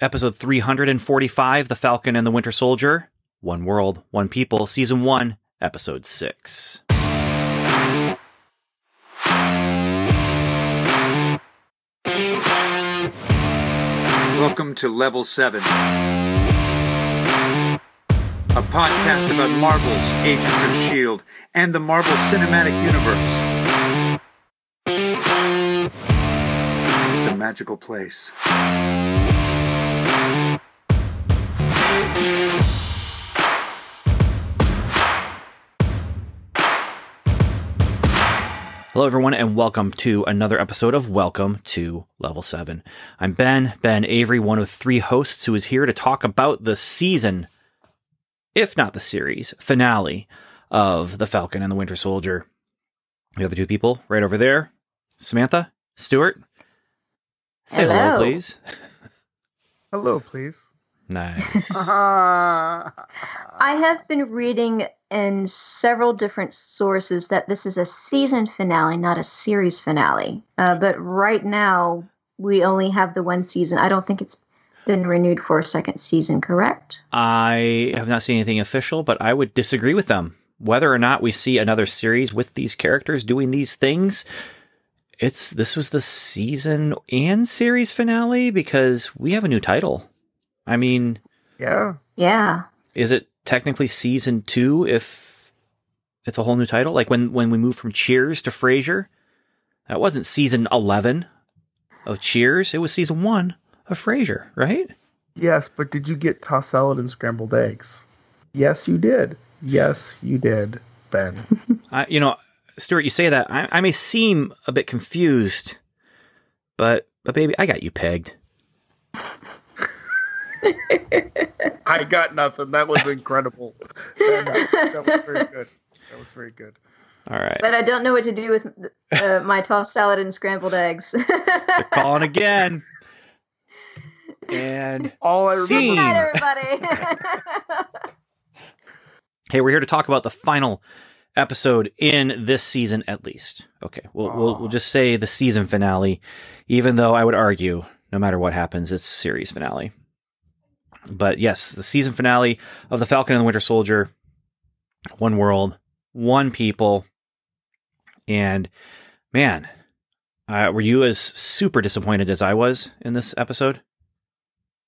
episode 345 The Falcon and the Winter Soldier, One World, One People, Season 1, Episode 6. Welcome to Level 7, a podcast about Marvel's Agents of S.H.I.E.L.D. and the Marvel Cinematic Universe. It's a magical place. Hello, everyone, and welcome to another episode of Welcome to Level 7. I'm Ben, Ben Avery, one of three hosts who is here to talk about the season, if not the series, finale of The Falcon and the Winter Soldier. The other two people right over there Samantha, Stuart. Say hello, Hello. please. Hello, please. Nice. I have been reading in several different sources that this is a season finale, not a series finale. Uh, but right now, we only have the one season. I don't think it's been renewed for a second season, correct? I have not seen anything official, but I would disagree with them. Whether or not we see another series with these characters doing these things, it's this was the season and series finale because we have a new title. I mean, Yeah. Yeah. is it technically season two if it's a whole new title? Like when when we moved from Cheers to Frasier, that wasn't season eleven of Cheers. It was season one of Frasier, right? Yes, but did you get tossed salad and scrambled eggs? Yes, you did. Yes, you did, Ben. I, you know, Stuart, you say that I, I may seem a bit confused, but but baby, I got you pegged. I got nothing. That was incredible. That, that was very good. That was very good. All right, But I don't know what to do with uh, my tossed salad and scrambled eggs. They're calling again. And All I Good remember. night, everybody. hey, we're here to talk about the final episode in this season, at least. Okay, we'll we'll, we'll just say the season finale, even though I would argue, no matter what happens, it's series finale. But yes, the season finale of the Falcon and the Winter Soldier, one world, one people, and man, uh, were you as super disappointed as I was in this episode?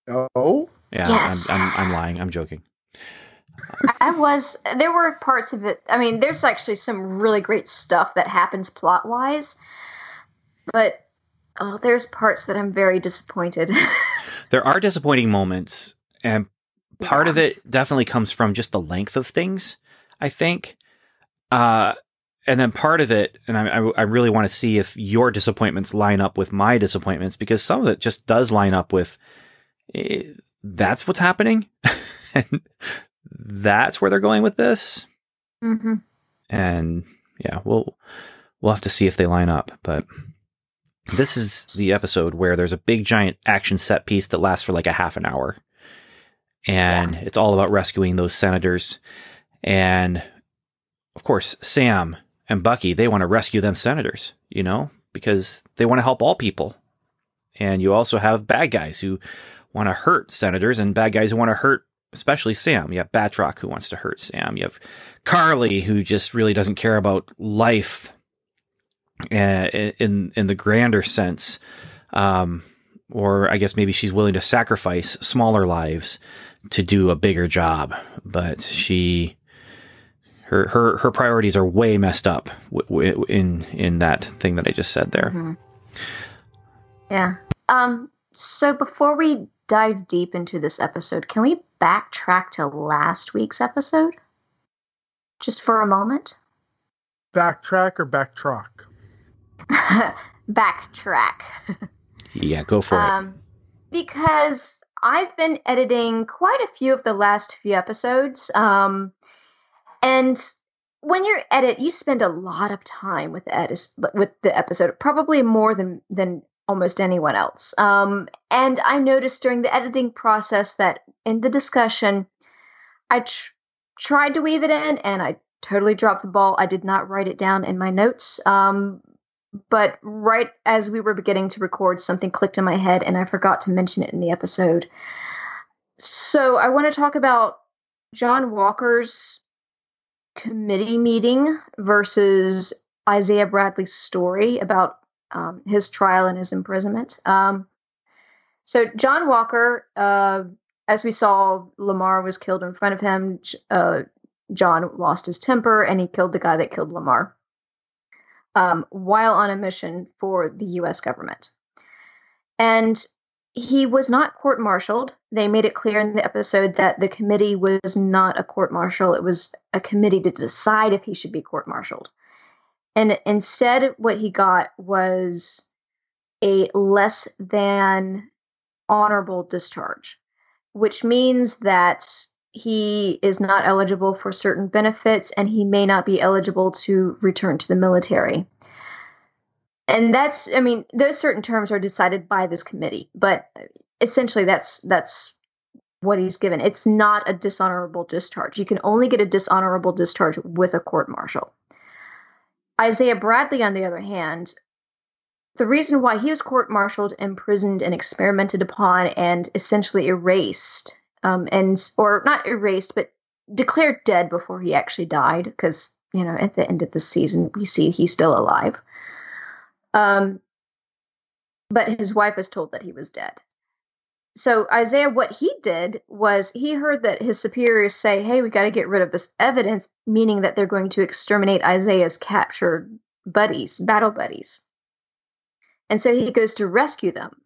Oh, Yeah, Yes. I'm, I'm I'm lying. I'm joking. I was. There were parts of it. I mean, there's actually some really great stuff that happens plot wise, but oh, there's parts that I'm very disappointed. there are disappointing moments and part Yeah. of it definitely comes from just the length of things i think. Uh and then part of it and i, I, I really want to see if your disappointments line up with my disappointments because some of it just does line up with eh, that's what's happening. And that's where they're going with this. Hmm and yeah we'll we'll have to see if they line up but this is the episode where there's a big giant action set piece that lasts for like a half an hour and it's all about rescuing those senators. And of course sam and bucky they want to rescue them senators you know because they want to help all people. And you also have bad guys who want to hurt senators and bad guys who want to hurt especially sam. You have batroc who wants to hurt sam. You have carly who just really doesn't care about life uh, in in the grander sense. Um, or I guess maybe she's willing to sacrifice smaller lives to do a bigger job, but she her her her priorities are way messed up w- w- in in that thing that I just said there. Mhm. Yeah. Um. So before we dive deep into this episode, can we backtrack to last week's episode, just for a moment? backtrack or backtrack? backtrack. Yeah, go for it. Um, because I've been editing quite a few of the last few episodes. Um, and when you edit, you spend a lot of time with the with the episode, probably more than than almost anyone else. Um, and I noticed during the editing process that in the discussion, I tr- tried to weave it in, and I totally dropped the ball. I did not write it down in my notes. Um, but right as we were beginning to record, something clicked in my head and I forgot to mention it in the episode. So I want to talk about John Walker's committee meeting versus Isaiah Bradley's story about um, his trial and his imprisonment. Um, so John Walker, uh, as we saw, Lamar was killed in front of him. Uh, John lost his temper and he killed the guy that killed Lamar um, while on a mission for the U.S. government. And he was not court martialed. They made it clear in the episode that the committee was not a court martial, it was a committee to decide if he should be court martialed. And instead, what he got was a less than honorable discharge, which means that he is not eligible for certain benefits and he may not be eligible to return to the military. And that's I mean those certain terms are decided by this committee, but essentially that's that's what he's given. It's not a dishonorable discharge. You can only get a dishonorable discharge with a court martial. Isaiah Bradley on the other hand, the reason why he was court martialed, imprisoned and experimented upon and essentially erased um, and or not erased, but declared dead before he actually died. Because you know, at the end of the season, we see he's still alive. Um, but his wife was told that he was dead. So Isaiah, what he did was he heard that his superiors say, "Hey, we got to get rid of this evidence," meaning that they're going to exterminate Isaiah's captured buddies, battle buddies. And so he goes to rescue them.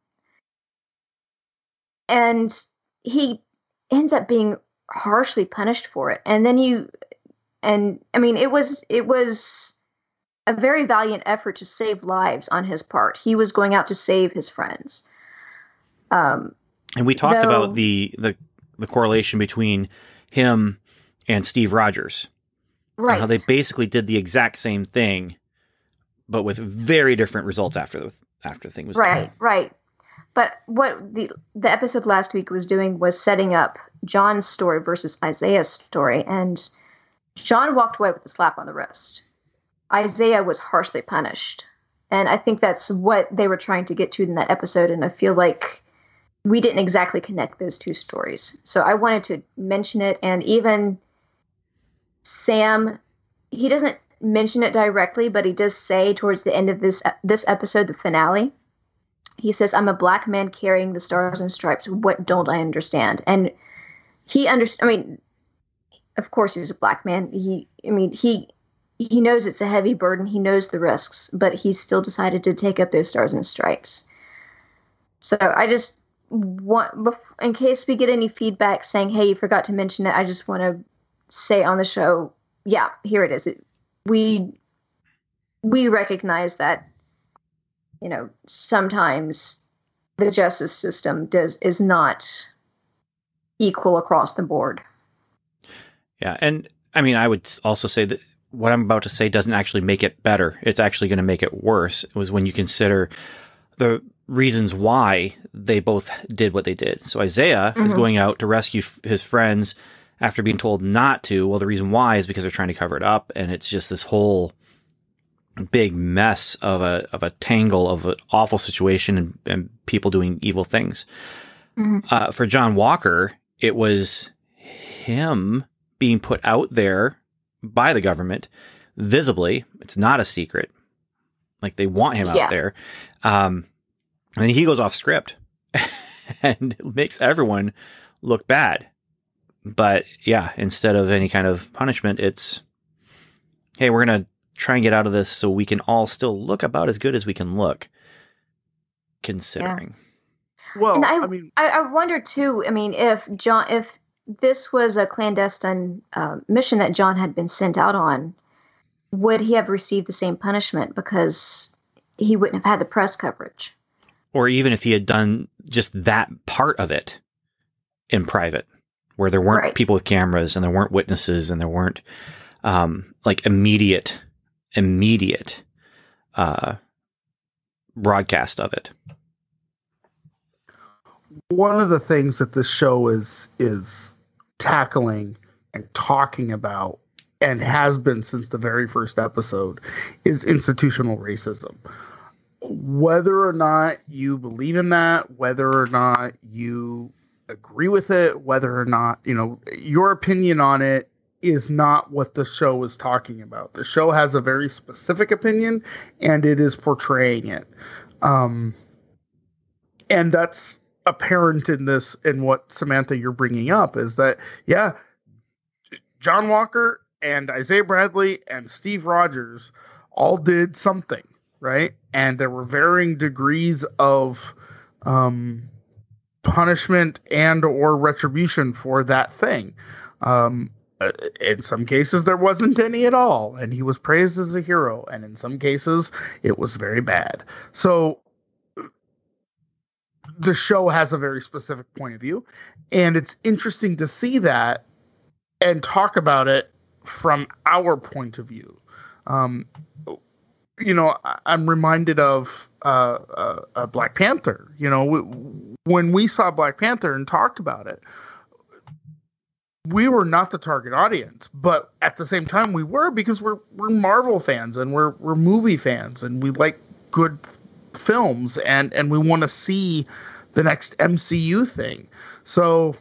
And he ends up being harshly punished for it. And then you and I mean it was it was a very valiant effort to save lives on his part. He was going out to save his friends. Um and we talked though, about the the the correlation between him and Steve Rogers. Right. How they basically did the exact same thing but with very different results after the after the thing was right, done. right. But what the the episode last week was doing was setting up John's story versus Isaiah's story, and John walked away with a slap on the wrist. Isaiah was harshly punished, and I think that's what they were trying to get to in that episode. And I feel like we didn't exactly connect those two stories, so I wanted to mention it. And even Sam, he doesn't mention it directly, but he does say towards the end of this this episode, the finale he says, I'm a black man carrying the stars and stripes. What don't I understand? And he understands, I mean, of course he's a black man. He, I mean, he, he knows it's a heavy burden. He knows the risks, but he still decided to take up those stars and stripes. So I just want, in case we get any feedback saying, hey, you forgot to mention it, I just want to say on the show, yeah, here it is. It, we, we recognize that you know, sometimes the justice system does is not equal across the board. Yeah, and I mean, I would also say that what I'm about to say doesn't actually make it better. It's actually going to make it worse. It was when you consider the reasons why they both did what they did. So Isaiah mm-hmm. is going out to rescue f- his friends after being told not to. Well, the reason why is because they're trying to cover it up, and it's just this whole big mess of a of a tangle of an awful situation and, and people doing evil things. Mm-hmm. Uh, for John Walker, it was him being put out there by the government visibly. It's not a secret. Like they want him yeah. out there. Um, and he goes off script and makes everyone look bad. But yeah, instead of any kind of punishment, it's, hey, we're going to try and get out of this so we can all still look about as good as we can look, considering. Yeah. Well, and I, I mean, I, I wonder too. I mean, if John, if this was a clandestine uh, mission that John had been sent out on, would he have received the same punishment because he wouldn't have had the press coverage? Or even if he had done just that part of it in private, where there weren't Right. people with cameras and there weren't witnesses and there weren't um, like immediate immediate uh, broadcast of it. one of the things that this show is is tackling and talking about and has been since the very first episode is institutional racism. Whether or not you believe in that, whether or not you agree with it, whether or not, you know, your opinion on it is not what the show is talking about. The show has a very specific opinion and it is portraying it. Um, and that's apparent in this, in what Samantha you're bringing up is that, yeah, John Walker and Isaiah Bradley and Steve Rogers all did something, right? And there were varying degrees of um, punishment and or retribution for that thing. Um, uh, in some cases, there wasn't any at all, and he was praised as a hero. And in some cases, it was very bad. So the show has a very specific point of view, and it's interesting to see that and talk about it from our point of view. Um, you know, I'm reminded of uh, uh, uh, Black Panther. You know, when we saw Black Panther and talked about it, we were not the target audience, but at the same time, we were because we're we're Marvel fans and we're we're movie fans and we like good films and and we want to see the next MCU thing. So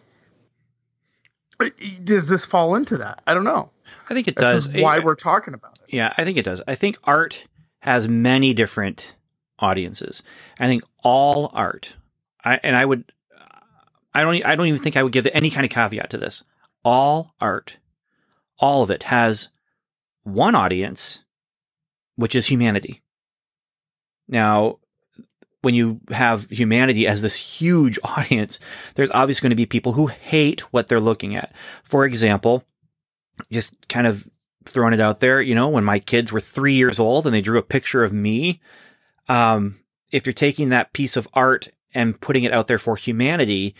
does this fall into that? I don't know. I think it does. This is why we're talking about it. Yeah, I think it does. I think art has many different audiences. I think all art, I, and I would, I don't, I don't even think I would give any kind of caveat to this. All art, all of it has one audience, which is humanity. Now, when you have humanity as this huge audience, there's obviously going to be people who hate what they're looking at. For example, just kind of throwing it out there, you know, when my kids were three years old and they drew a picture of me, um, if you're taking that piece of art and putting it out there for humanity,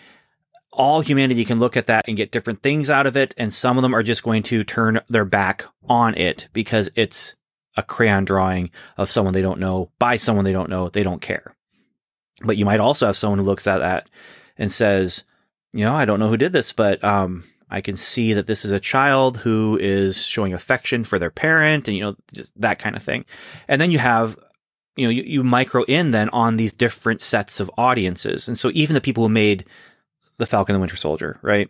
all humanity can look at that and get different things out of it. And some of them are just going to turn their back on it because it's a crayon drawing of someone they don't know by someone they don't know. They don't care. But you might also have someone who looks at that and says, you know, I don't know who did this, but um, I can see that this is a child who is showing affection for their parent and, you know, just that kind of thing. And then you have, you know, you, you micro in then on these different sets of audiences. And so even the people who made The Falcon and the Winter Soldier, right?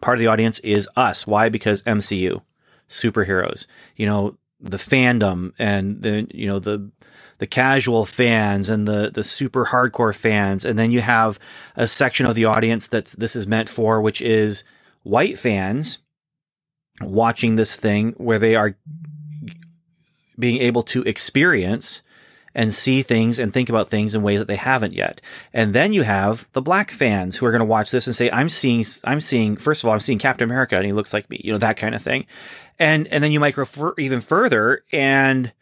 Part of the audience is us. Why? Because MCU, superheroes, you know, the fandom and the, you know, the, the casual fans and the the super hardcore fans, and then you have a section of the audience that this is meant for, which is white fans watching this thing where they are being able to experience and see things and think about things in ways that they haven't yet. And then you have the black fans who are going to watch this and say, I'm seeing, I'm seeing, first of all, I'm seeing Captain America and he looks like me, you know, that kind of thing. And, and then you might go even further and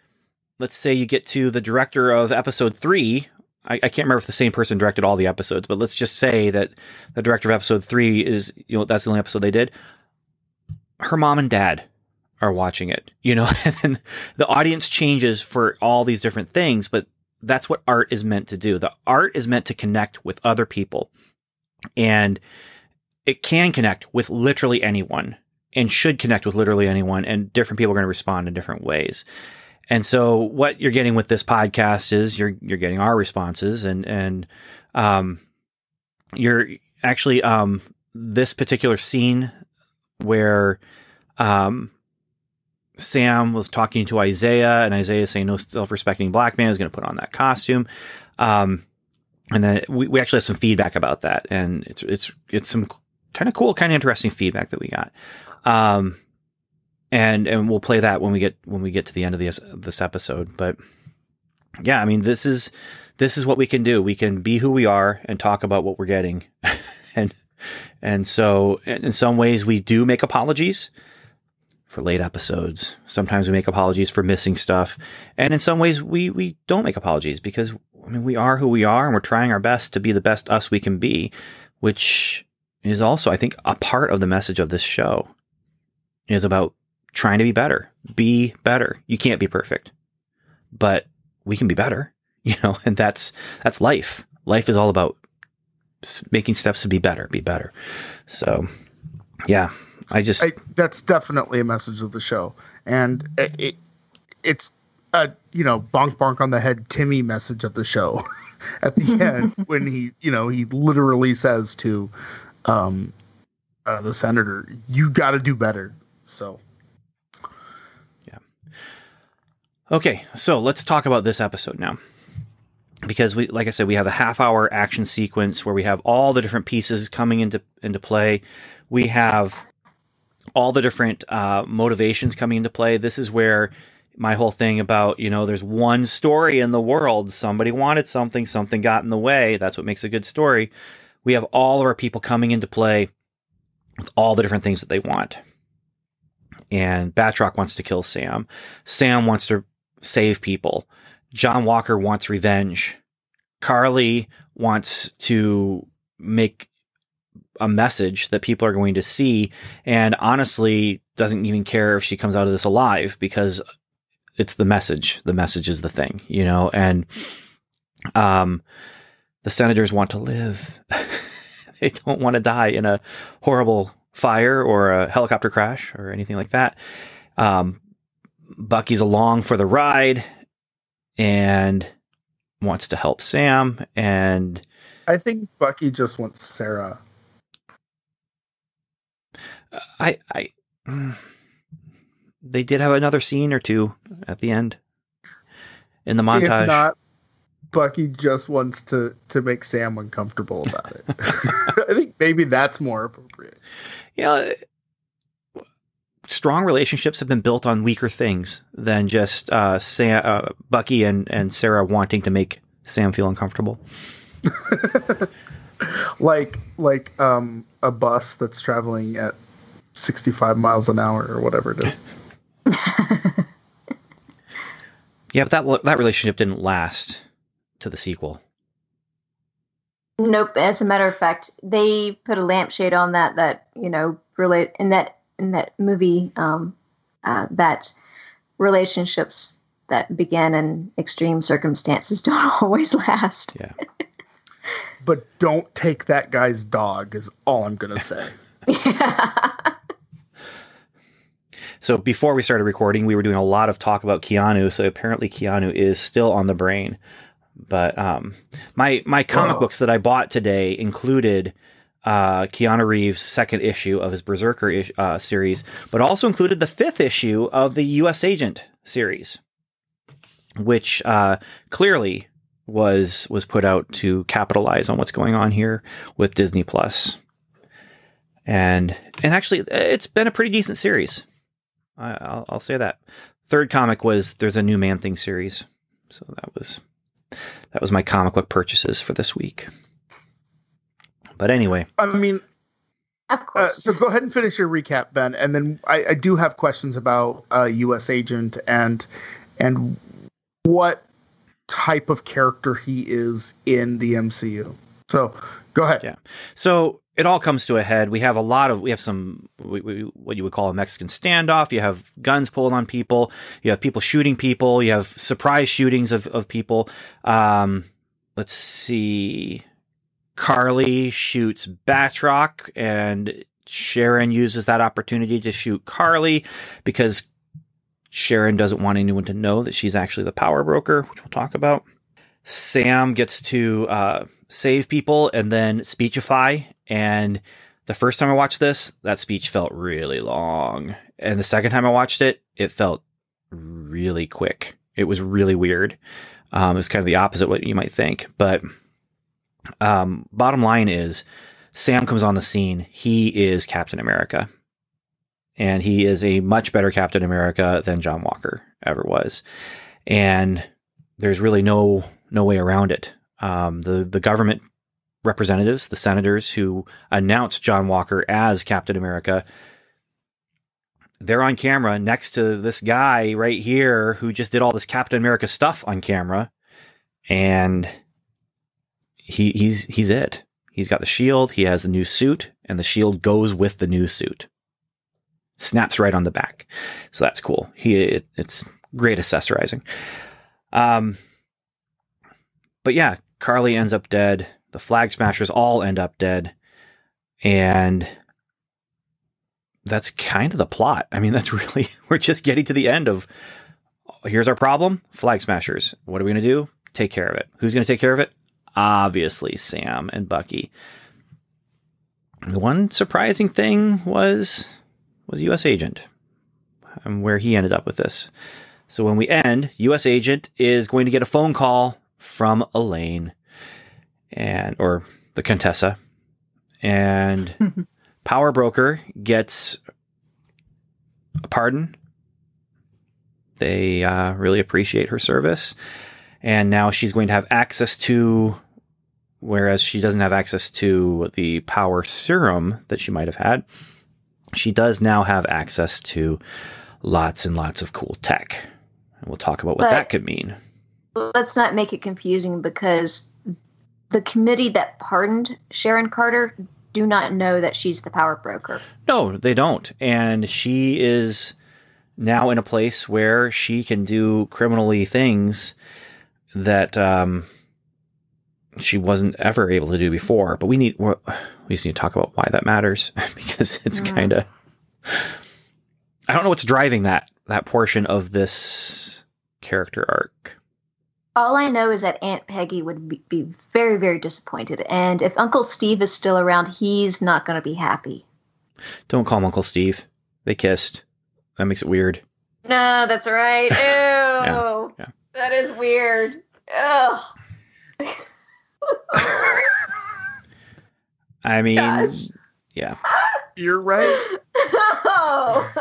let's say you get to the director of episode three. I, I, can't remember if the same person directed all the episodes, but let's just say that the director of episode three is, you know, that's the only episode they did. Her mom and dad are watching it, you know, and the audience changes for all these different things, but that's what art is meant to do. The art is meant to connect with other people and it can connect with literally anyone and should connect with literally anyone and different people are going to respond in different ways. And so what you're getting with this podcast is you're you're getting our responses and and um you're actually um this particular scene where um Sam was talking to Isaiah and Isaiah saying no self-respecting black man is going to put on that costume. Um and then we, we actually have some feedback about that and it's it's it's some kind of cool kind of interesting feedback that we got. Um and and we'll play that when we get when we get to the end of this this episode. But yeah, I mean, this is this is what we can do. We can be who we are and talk about what we're getting, and and so in some ways we do make apologies for late episodes. Sometimes we make apologies for missing stuff, and in some ways we we don't make apologies because I mean we are who we are and we're trying our best to be the best us we can be, which is also I think a part of the message of this show is about trying to be better. Be better. You can't be perfect, but we can be better, you know, and that's, that's life. Life is all about making steps to be better, be better. So yeah, I just I, that's definitely a message of the show, and it, it it's a you know bonk bonk on the head Timmy message of the show at the end when he you know he literally says to um uh, the senator, "You got to do better." So yeah, Okay, so let's talk about this episode now. Because we like I said, we have a half hour action sequence where we have all the different pieces coming into into play. We have all the different uh, motivations coming into play. This is where my whole thing about, you know, there's one story in the world. Somebody wanted something, something got in the way. That's what makes a good story. We have all of our people coming into play with all the different things that they want. And Batroc wants to kill Sam. Sam wants to save people. John Walker wants revenge. Carly wants to make a message that people are going to see and honestly doesn't even care if she comes out of this alive because it's the message. The message is the thing, you know, and um the senators want to live. they don't want to die in a horrible fire or a helicopter crash or anything like that. Um Bucky's along for the ride and wants to help Sam and I think Bucky just wants Sarah. I I they did have another scene or two at the end in the montage. If not, Bucky just wants to to make Sam uncomfortable about it. I think maybe that's more appropriate. Yeah, strong relationships have been built on weaker things than just uh, Sam, uh, Bucky and and Sarah wanting to make Sam feel uncomfortable. like like um a bus that's traveling at 65 miles an hour or whatever it is. Yeah, but that that relationship didn't last to the sequel. Nope. As a matter of fact, they put a lampshade on that. That you know, relate in that in that movie. Um, uh, that relationships that began in extreme circumstances don't always last. Yeah. But don't take that guy's dog is all I'm gonna say. Yeah. So before we started recording, we were doing a lot of talk about Keanu. So apparently Keanu is still on the brain. But um, my my comic Whoa. books that I bought today included uh, Keanu Reeves' second issue of his Berserker ish, uh, series, but also included the fifth issue of the U.S. Agent series, which uh, clearly was was put out to capitalize on what's going on here with Disney Plus. And and actually, it's been a pretty decent series. I, I'll, I'll say that. Third comic was there's a new Man Thing series, so that was that was my comic book purchases for this week. But anyway, I mean, of uh, course. so go ahead and finish your recap, Ben, and then I, I do have questions about uh, U.S. Agent and and what type of character he is in the MCU. So go ahead. Yeah. So it all comes to a head. We have a lot of, we have some, we, we, what you would call a Mexican standoff. You have guns pulled on people. You have people shooting people. You have surprise shootings of, of people. Um, let's see. Carly shoots Batroc and Sharon uses that opportunity to shoot Carly because Sharon doesn't want anyone to know that she's actually the power broker, which we'll talk about. Sam gets to, uh, save people and then speechify. And the first time I watched this, that speech felt really long. And the second time I watched it, it felt really quick. It was really weird. Um, it was kind of the opposite what you might think. But um, bottom line is, Sam comes on the scene. He is Captain America. And he is a much better Captain America than John Walker ever was. And there's really no no way around it um, the the government representatives, the senators who announced John Walker as Captain America, they're on camera next to this guy right here who just did all this Captain America stuff on camera, and he he's he's it. He's got the shield. He has the new suit, and the shield goes with the new suit. Snaps right on the back, so that's cool. He it, it's great accessorizing. Um, but yeah, Carly ends up dead. The Flag Smashers all end up dead. And that's kind of the plot. I mean, that's really we're just getting to the end of here's our problem, flag smashers. What are we going to do? Take care of it. Who's going to take care of it? Obviously, Sam and Bucky. The one surprising thing was was U.S. Agent and where he ended up with this. So when we end, U.S. Agent is going to get a phone call from Elaine and or the Contessa, and Power Broker gets a pardon. They uh, really appreciate her service, and now she's going to have access to, whereas she doesn't have access to the power serum that she might have had. She does now have access to lots and lots of cool tech. And we'll talk about what But- that could mean. Let's not make it confusing because the committee that pardoned Sharon Carter do not know that she's the power broker. No, they don't. And she is now in a place where she can do criminally things that um, she wasn't ever able to do before. But we need we just need to talk about why that matters because it's Mm. kind of I don't know what's driving that that portion of this character arc. All I know is that Aunt Peggy would be, be very, very disappointed. And if Uncle Steve is still around, he's not going to be happy. Don't call him Uncle Steve. They kissed. That makes it weird. No, that's right. Ew. yeah. That is weird. Ugh. I mean, Gosh. yeah. You're right. Oh.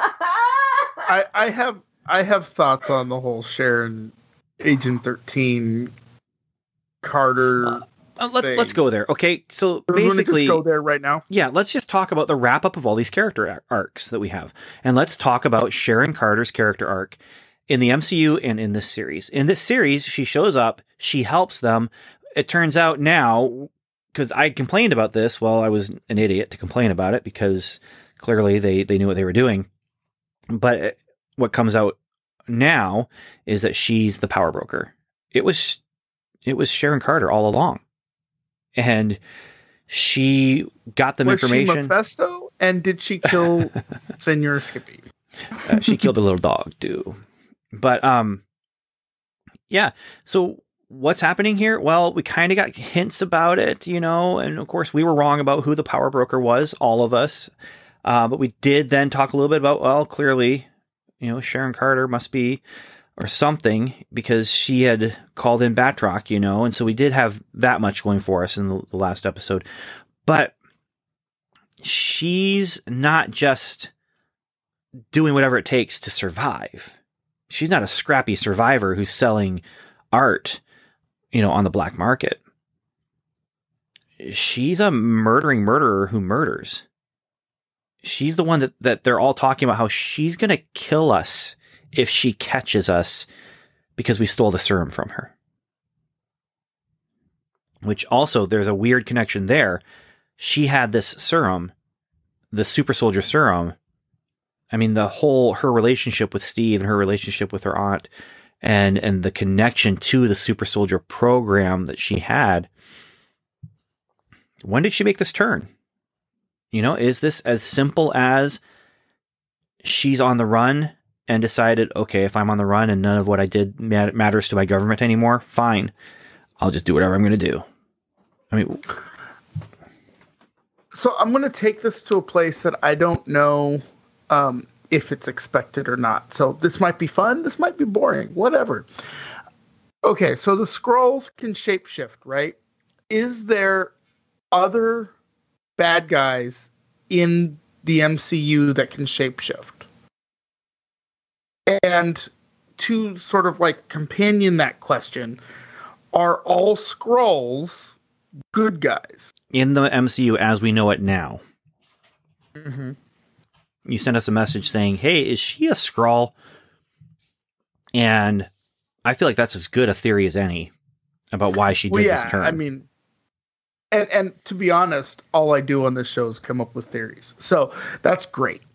I, I have I have thoughts on the whole Sharon Agent Thirteen Carter. Uh, Uh, let's thing. let's go there. Okay, so We're basically, just go there right now. yeah, let's just talk about the wrap up of all these character arcs that we have, and let's talk about Sharon Carter's character arc in the MCU and in this series. In this series, she shows up, she helps them. It turns out now, because I complained about this, well, I was an idiot to complain about it because clearly they they knew what they were doing. But uh, what comes out now is that she's the power broker. It was it was Sharon Carter all along. And she got them Was she information. Mephisto? And did she kill Senor Skippy? Uh, she killed the little dog too. But um yeah, so what's happening here? Well, we kind of got hints about it, you know, and of course we were wrong about who the power broker was, all of us. Uh, but we did then talk a little bit about well, clearly, you know, Sharon Carter must be or something because she had called in Batroc, you know, and so we did have that much going for us in the, the last episode. But she's not just doing whatever it takes to survive. She's not a scrappy survivor who's selling art, you know, on the black market. She's a murdering murderer who murders. She's the one that, that they're all talking about how she's going to kill us if she catches us because we stole the serum from her. Which also, there's a weird connection there. She had this serum, the super soldier serum, I mean, the whole her relationship with Steve and her relationship with her aunt, and and the connection to the super soldier program that she had. When did she make this turn? You know, is this as simple as she's on the run and decided, okay, if I'm on the run and none of what I did mat- matters to my government anymore, fine, I'll just do whatever I'm going to do. I mean, So I'm going to take this to a place that I don't know um, if it's expected or not. So this might be fun. This might be boring. Whatever. Okay, so the Skrulls can shapeshift, right? Is there other bad guys in the MCU that can shapeshift? And to sort of like companion that question, are all Skrulls good guys? in the MCU as we know it now, Mm-hmm. you sent us a message saying, "Hey, is she a Skrull?" And I feel like that's as good a theory as any about why she did well, yeah, this turn. I mean, and and to be honest, all I do on this show is come up with theories, so that's great.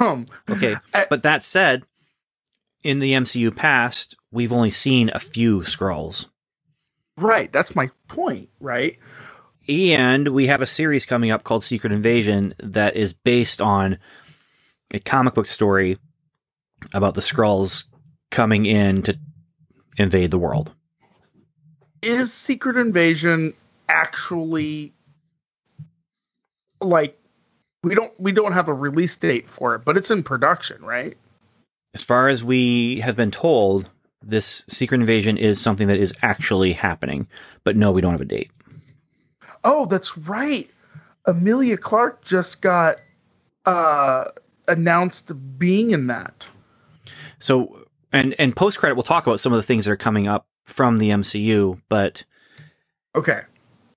Um, okay, I- but that said, in the MCU past, we've only seen a few Skrulls, right, that's my point, right? and we have a series coming up called Secret Invasion that is based on a comic book story about the Skrulls coming in to invade the world. Is Secret Invasion actually like we don't we don't have a release date for it, but it's in production, right? As far as we have been told, this secret invasion is something that is actually happening, but no, we don't have a date. Oh, that's right. Emilia Clarke just got uh announced being in that. So, and and post credit, we'll talk about some of the things that are coming up from the MCU, but Okay.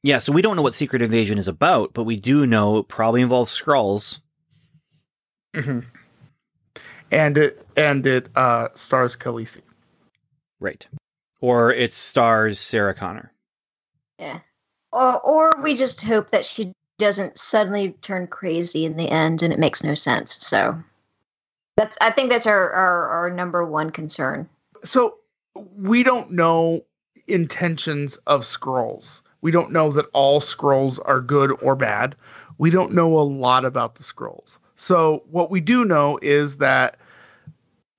Yeah, so we don't know what Secret Invasion is about, but we do know it probably involves Skrulls. hmm And it and it uh stars Khaleesi. Right. Or it stars Sarah Connor. Yeah. Or or we just hope that she doesn't suddenly turn crazy in the end and it makes no sense. So that's I think that's our our, our number one concern. So we don't know intentions of Skrulls. We don't know that all Skrulls are good or bad. We don't know a lot about the Skrulls. So what we do know is that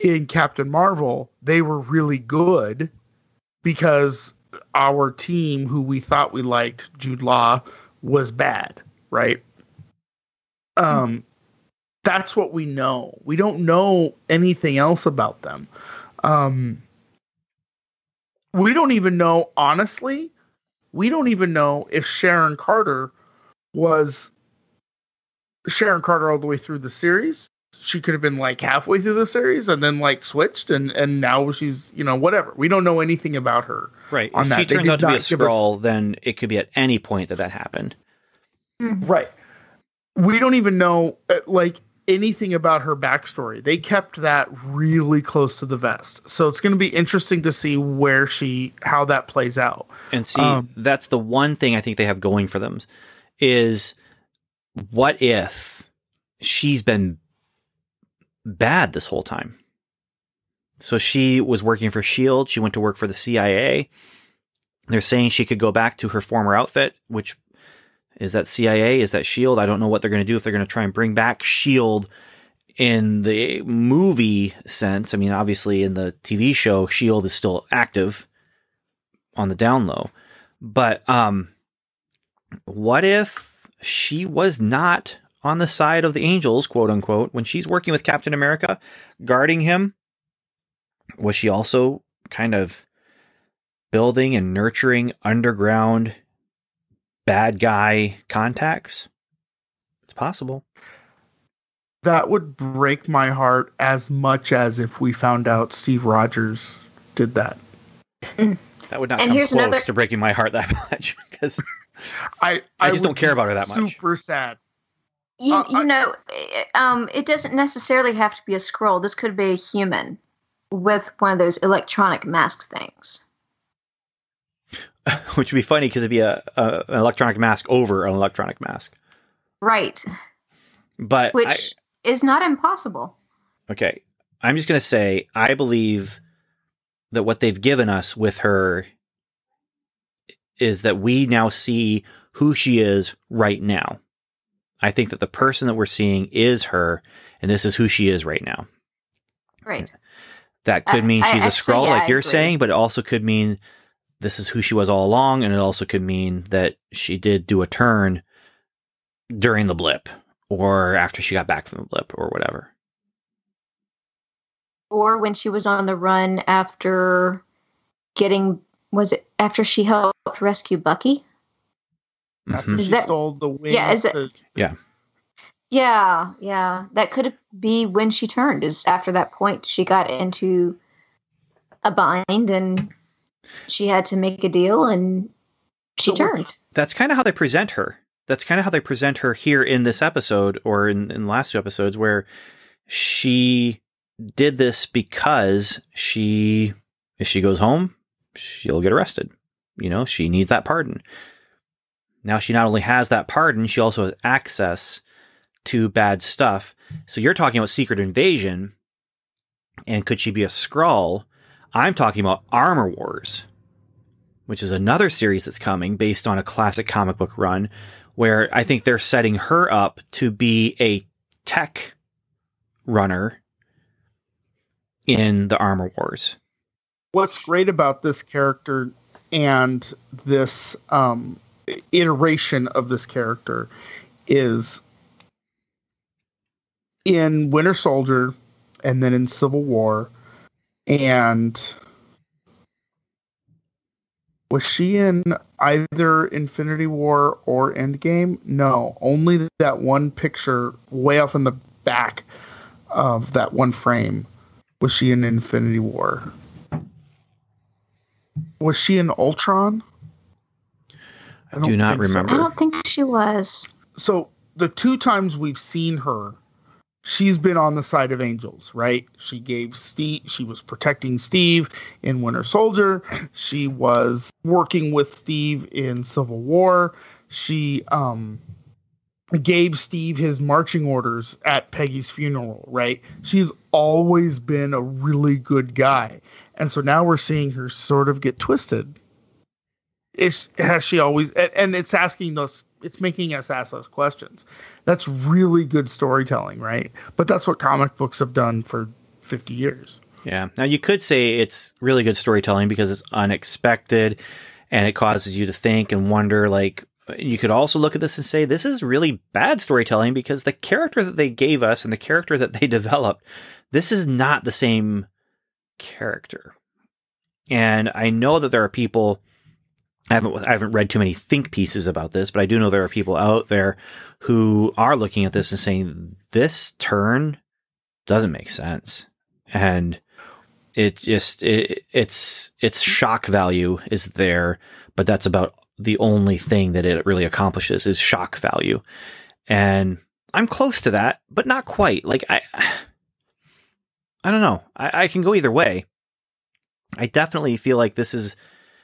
in Captain Marvel, they were really good because our team, who we thought we liked, Jude Law, was bad, right? Um, that's what we know. We don't know anything else about them. Um, we don't even know, honestly, we don't even know if Sharon Carter was Sharon Carter all the way through the series. She could have been like halfway through the series and then like switched and and now she's you know whatever. We don't know anything about her. Right. On if that, she they turns out to be a not give us- then it could be at any point that that happened. Right. We don't even know uh, like anything about her backstory. They kept that really close to the vest. So it's going to be interesting to see where she how that plays out. And see, Um, that's the one thing I think they have going for them is what if she's been bad this whole time? So she was working for Shield, she went to work for the CIA. They're saying she could go back to her former outfit, which is that CIA, is that Shield? I don't know what they're going to do if they're going to try and bring back Shield in the movie sense. I mean, obviously in the TV show, Shield is still active on the down low. But um what if she was not on the side of the angels, quote unquote, when she's working with Captain America, guarding him? Was she also kind of building and nurturing underground bad guy contacts? It's possible. That would break my heart as much as if we found out Steve Rogers did that. That would not And come here's close another- to breaking my heart that much because I I just don't care about her that much. Super sad. You, Uh, you I- know, eh, um, it doesn't necessarily have to be a Skrull. This could be a human with one of those electronic mask things. which would be funny because it'd be a, a an electronic mask over an electronic mask. Right. But Which I, is not impossible. Okay. I'm just going to say I believe that what they've given us with her is that we now see who she is right now. I think that the person that we're seeing is her, and this is who she is right now. Right. That could mean I she's a actually- Skrull, yeah, like you're saying, but it also could mean this is who she was all along, and it also could mean that she did do a turn during the blip or after she got back from the blip or whatever. Or when she was on the run after getting, was it after she helped rescue Bucky? After Mhm. Is she that- stole the wings. yeah, is it- to- Yeah, yeah. That could be when she turned, is after that point she got into a bind and she had to make a deal and she So turned. that's kind of how they present her. That's kind of how they present her here in this episode or in, in the last two episodes where she did this because she, if she goes home, she'll get arrested. You know, she needs that pardon. Now she not only has that pardon, she also has access to bad stuff. So you're talking about secret invasion and could she be a Skrull? I'm talking about Armor Wars which is another series that's coming based on a classic comic book run where I think they're setting her up to be a tech runner in the Armor Wars. What's great about this character and this um, iteration of this character is in Winter Soldier and then in Civil War and was she in either Infinity War or Endgame? No, only that one picture way off in the back of that one frame was she in Infinity War. Was she in Ultron? I, do not think so. remember. I don't think she was. So the two times we've seen her, she's been on the side of angels, right? She gave Steve, she was protecting Steve in Winter Soldier. She was working with Steve in Civil War. She um gave Steve his marching orders at Peggy's funeral, right? She's always been a really good guy. And so now we're seeing her sort of get twisted. Is has she always and, and it's asking those it's making us ask those questions. That's really good storytelling, right? But that's what comic books have done for 50 years. Yeah. Now you could say it's really good storytelling because it's unexpected and it causes you to think and wonder like you could also look at this and say this is really bad storytelling because the character that they gave us and the character that they developed this is not the same character. And I know that there are people I haven't I haven't read too many think pieces about this, but I do know there are people out there who are looking at this and saying this turn doesn't make sense. And it just it, it's its shock value is there, but that's about the only thing that it really accomplishes is shock value. And I'm close to that, but not quite. Like I I don't know. I, I can go either way. I definitely feel like this is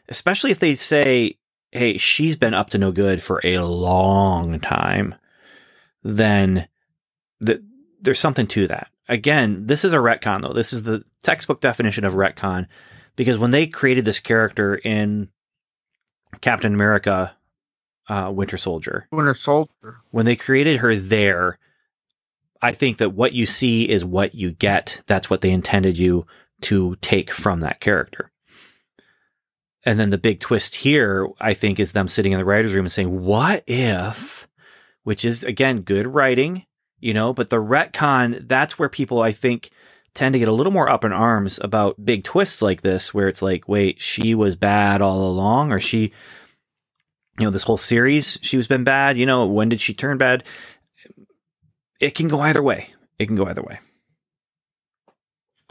especially if they say, hey, she's been up to no good for a long time, then the, there's something to that. Again, this is a retcon though. This is the textbook definition of retcon because when they created this character in Captain America uh, Winter Soldier, Winter Soldier. when they created her there, I think that what you see is what you get. That's what they intended you to take from that character. And then the big twist here, I think, is them sitting in the writer's room and saying, what if, which is again, good writing, you know, but the retcon, that's where people, I think, tend to get a little more up in arms about big twists like this, where it's like, wait, she was bad all along, or she, you know, this whole series, she was been bad, you know, when did she turn bad? It can go either way. It can go either way.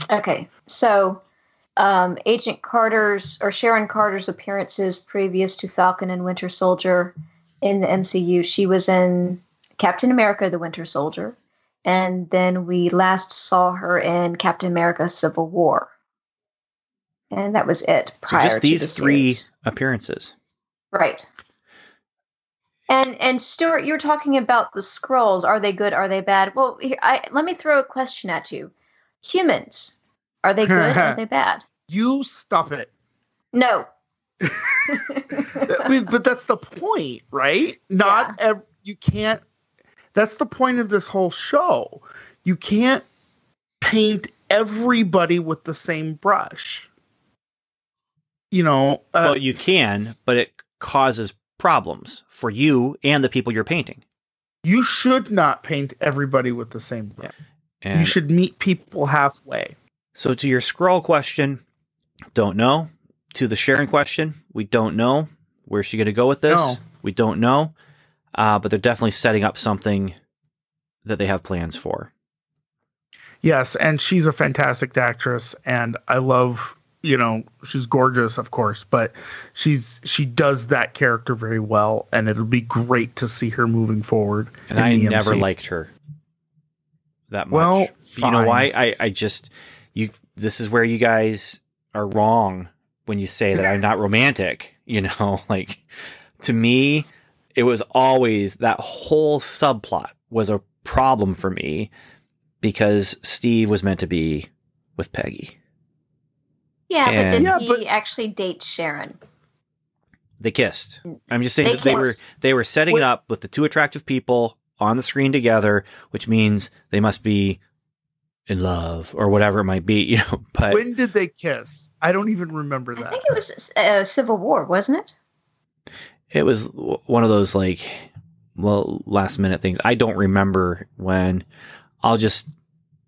Okay, so um, Agent Carter's or Sharon Carter's appearances previous to Falcon and Winter Soldier in the MCU, she was in Captain America: The Winter Soldier, and then we last saw her in Captain America: Civil War, and that was it. So Prior just to these the three series. appearances. right? And and Stuart, you're talking about the Skrulls. Are they good? Are they bad? Well, here, I, let me throw a question at you. Humans, are they good? are they bad? You stop it. No. I mean, but that's the point, right? Not ev- you can't. That's the point of this whole show. You can't paint everybody with the same brush. You know, uh, well, you can, but it causes problems for you and the people you're painting. you should not paint everybody with the same brush. And You should meet people halfway. So to your Skrull question, don't know. To the Sharon question, we don't know. Where's she going to go with this? No. We don't know. Uh, but they're definitely setting up something that they have plans for. Yes, and she's a fantastic actress, and I love. You know, she's gorgeous, of course, but she's she does that character very well, and it'll be great to see her moving forward. And I never liked her that much. Well, you know why? I, I just you. This is where you guys are wrong when you say that I'm not romantic. You know, like to me, it was always that whole subplot was a problem for me because Steve was meant to be with Peggy. Yeah, but did Yeah, he but- actually date Sharon? They kissed. Mm. I'm just saying They that they were they were setting it up with the two attractive people on the screen together, which means they must be in love or whatever it might be, you know. But when did they kiss? I don't even remember that. I think it was uh, Civil War, wasn't it? it was w- one of those like well last minute things. I don't remember when. I'll just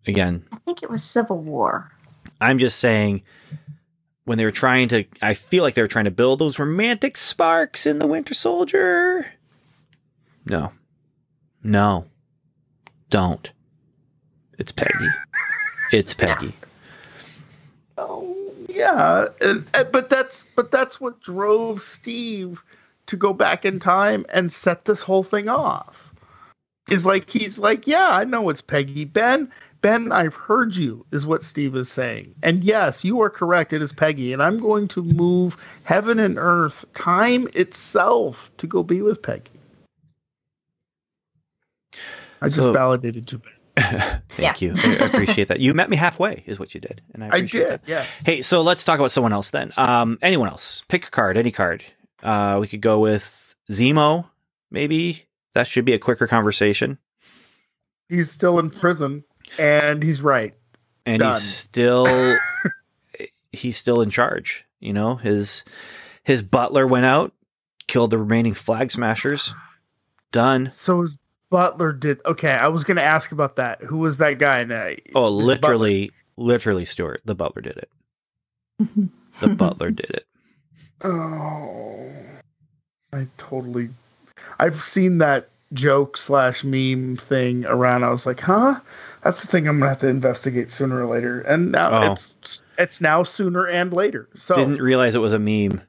again, I think it was Civil War. I'm just saying when they were trying to I feel like they were trying to build those romantic sparks in the Winter Soldier. No. No. Don't. It's Peggy. It's Peggy. Oh yeah, and, and- but that's but that's what drove Steve to go back in time and set this whole thing off. Is like he's like, yeah, I know it's Peggy. Ben, Ben, I've heard you, is what Steve is saying. And yes, you are correct. It is Peggy, and I'm going to move heaven and earth, time itself, to go be with Peggy. I just So- validated you. Ben. Thank you. I I appreciate that. You met me halfway, is what you did, and I I did. that. Yes. Hey, so let's talk about someone else then. Um, anyone else? Pick a card, any card. Uh, we could go with Zemo, maybe. That should be a quicker conversation. he's still in prison, and he's right. And Done. he's still he's still in charge. You know, his his butler went out, killed the remaining flag smashers. Done. So his butler did. Okay, I was going to ask about that. Who was that guy? That Oh, literally, literally, Stuart. The butler did it. The butler did it. Oh, I totally. I've seen that joke slash meme thing around. I was like, huh? That's the thing I'm gonna have to investigate sooner or later. And now Oh. it's it's now sooner and later. So Didn't realize it was a meme.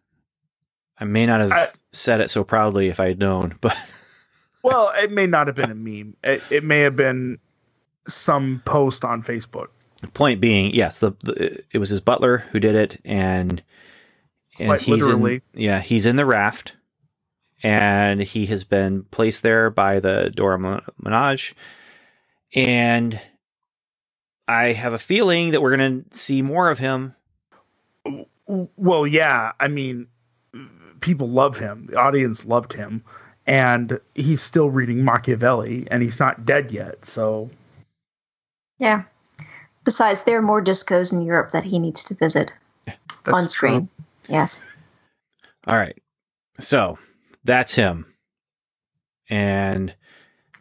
I may not have I- said it so proudly if I had known, but well, it may not have been a meme. It, it may have been some post on Facebook. point being, yes, the, the it was his butler who did it, and and Quite he's literally. in yeah he's in the raft, and he has been placed there by the Dora Milaje, and I have a feeling that we're gonna see more of him. Well, yeah. I mean, people love him. The audience loved him, and he's still reading Machiavelli, and he's not dead yet. So Yeah. Besides, there are more discos in Europe that he needs to visit that's on screen. Yes. All right. So that's him. And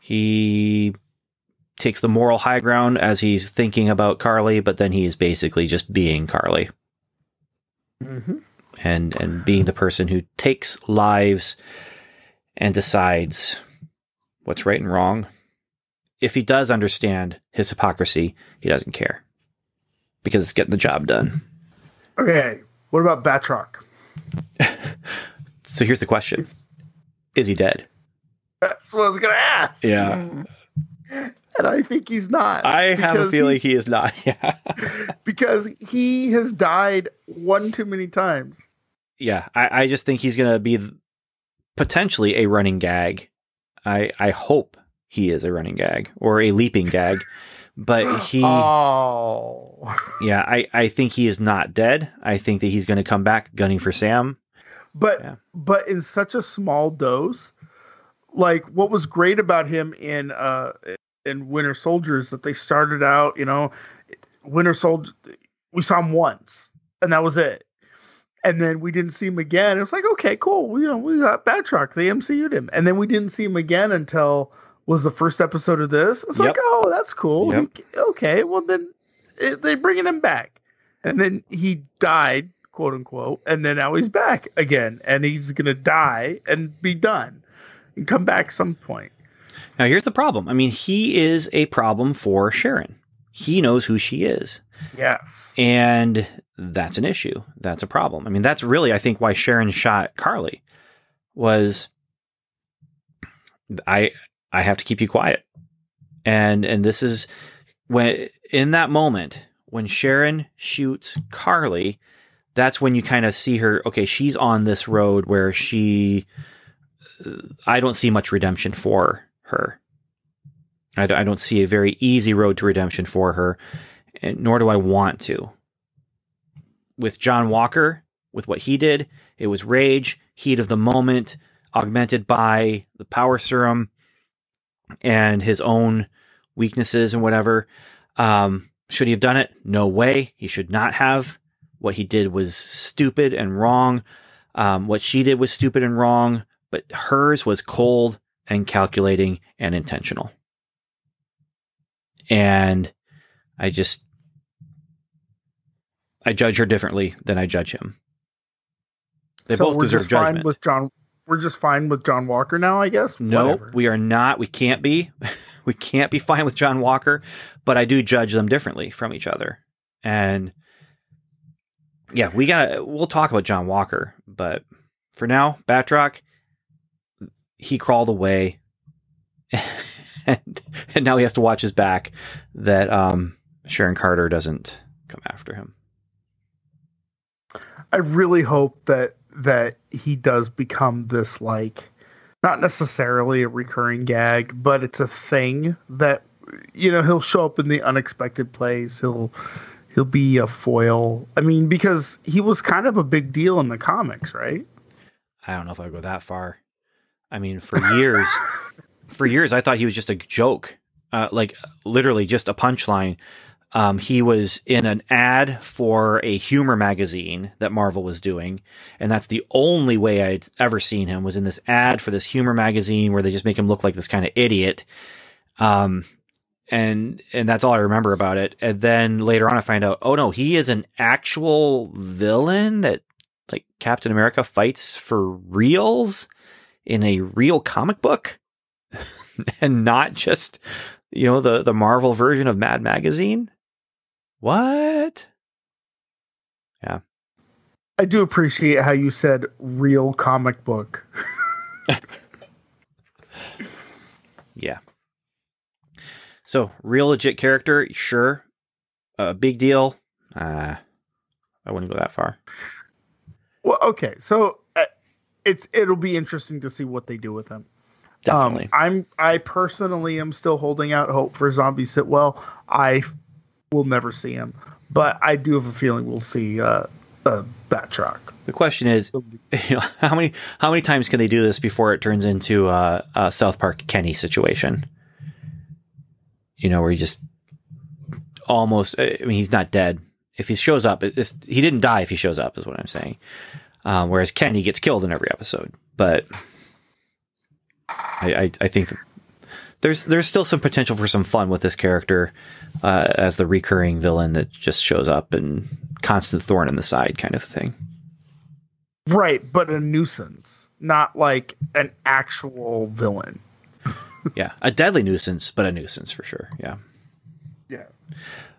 he takes the moral high ground as he's thinking about Karli, but then he's basically just being Karli true. Mhm. and and being the person who takes lives and decides what's right and wrong. If he does understand his hypocrisy, he doesn't care because it's getting the job done. Okay. What about Batroc? So here's the question: Is- he dead? That's what I was gonna ask. Yeah. And I think he's not. I have a feeling he, he is not. Yeah. because he has died one too many times. yeah, I, I just think he's going to be potentially a running gag. I I hope he is a running gag or a leaping gag, but he, Oh. yeah, I I think he is not dead. I think that he's going to come back gunning for Sam. but Yeah. but in such a small dose like what was great about him in uh in winter soldiers that they started out you know winter soldier we saw him once and that was it and then we didn't see him again. It was like okay cool. We, you know we got batroc. They mcu'd him. And then we didn't see him again until was the first episode of this? It's like oh that's cool. Yep. He- okay well then it, they bringing him back. And then he died quote unquote and then now he's back again and he's gonna die and be done and come back some point. Now here's the problem. I mean, he is a problem for Sharon. He knows who she is. yes And that's an issue. That's a problem. I mean, that's really, I think, why Sharon shot Karli was I I have to keep you quiet. And and this is when in that moment when Sharon shoots Karli, that's when you kind of see her, okay, she's on this road where she I don't see much redemption for her. I, d- I don't see a very easy road to redemption for her, nor do I want to. With John Walker, with what he did, it was rage, heat of the moment, augmented by the power serum and his own weaknesses and whatever. Um, Should he have done it? No way. He should not have. What he did was stupid and wrong. Um, what she did was stupid and wrong, but hers was cold and calculating and intentional. And I just, I judge her differently than I judge him. They So both we're deserve just fine with John. We're just fine with John Walker now, I guess. No, Whatever. we are not. We can't be. we can't be fine with John Walker, but I do judge them differently from each other. And yeah, we gotta. We'll talk about John Walker, but for now, Batroc, he crawled away, and and now he has to watch his back that um, Sharon Carter doesn't come after him. I really hope that that he does become this like not necessarily a recurring gag, but it's a thing that you know he'll show up in the unexpected place. He'll he'll be a foil. I mean, because he was kind of a big deal in the comics, right? I don't know if I go that far. I mean, for years, for years, I thought he was just a joke, uh, like literally just a punchline. Um, he was in an ad for a humor magazine that Marvel was doing, and that's the only way I'd ever seen him was in this ad for this humor magazine where they just make him look like this kind of idiot. Um, and and that's all I remember about it. And then later on, I find out, oh no, he is an actual villain that like Captain America fights for reals in a real comic book and not just you know the the Marvel version of Mad Magazine. What? Yeah. I do appreciate how you said real comic book. Yeah. So real legit character, sure. A uh, big deal. Uh, I wouldn't go that far. Well, okay, so uh, it's it'll be interesting to see what they do with him. Definitely. Um, I'm I personally am still holding out hope for Zombie Sitwell. I will never see him, but I do have a feeling we'll see uh, a Batroc. the question is, you know, how many how many times can they do this before it turns into a, a South Park Kenny situation? You know, where he just almost. I mean, he's not dead. If he shows up, it's, he didn't die. If he shows up, is what I'm saying. Um, whereas Kenny gets killed in every episode, but I, I, I think there's there's still some potential for some fun with this character uh, as the recurring villain that just shows up and constant thorn in the side kind of thing. Right, but a nuisance, not like an actual villain. yeah, a deadly nuisance, but a nuisance for sure. Yeah. Yeah.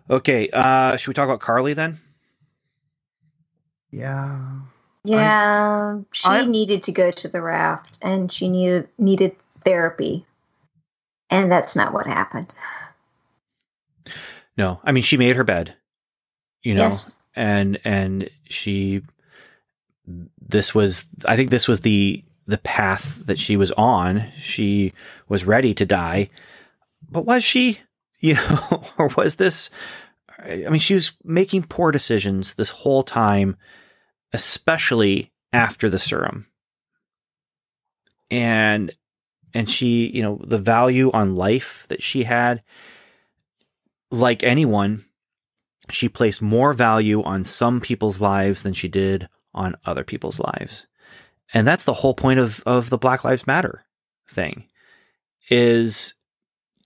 Okay. Uh, should we talk about Karli then? Yeah. Yeah, she I- needed to go to the raft and she needed needed therapy. And that's not what happened. No, I mean she made her bed. You know, Yes. and and she. This was, I think, this was the the path that she was on. She was ready to die, but was she? You know, or was this? I mean, she was making poor decisions this whole time, especially after the serum. And and she, you know, the value on life that she had, like anyone, she placed more value on some people's lives than she did on other people's lives. And that's the whole point of, of the Black Lives Matter thing is,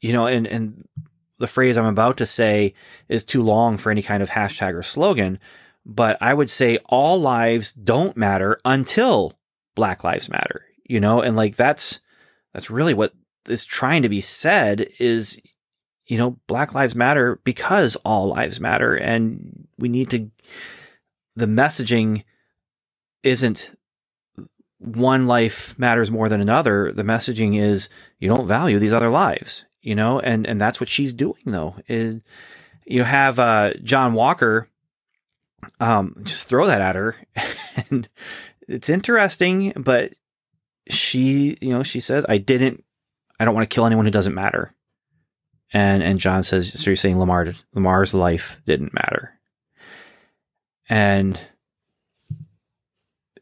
you know, and, and the phrase I'm about to say is too long for any kind of hashtag or slogan, but I would say all lives don't matter until Black Lives Matter, you know, and like that's, that's really what is trying to be said is, you know, Black Lives Matter because all lives matter. And we need to, the messaging isn't one life matters more than another. The messaging is you don't value these other lives, you know, and, and that's what she's doing though is you have, uh, John Walker, um, just throw that at her and it's interesting, but she, you know, she says, I didn't, I don't want to kill anyone who doesn't matter. And, and John says, so you're saying Lemar, Lemar's life didn't matter. And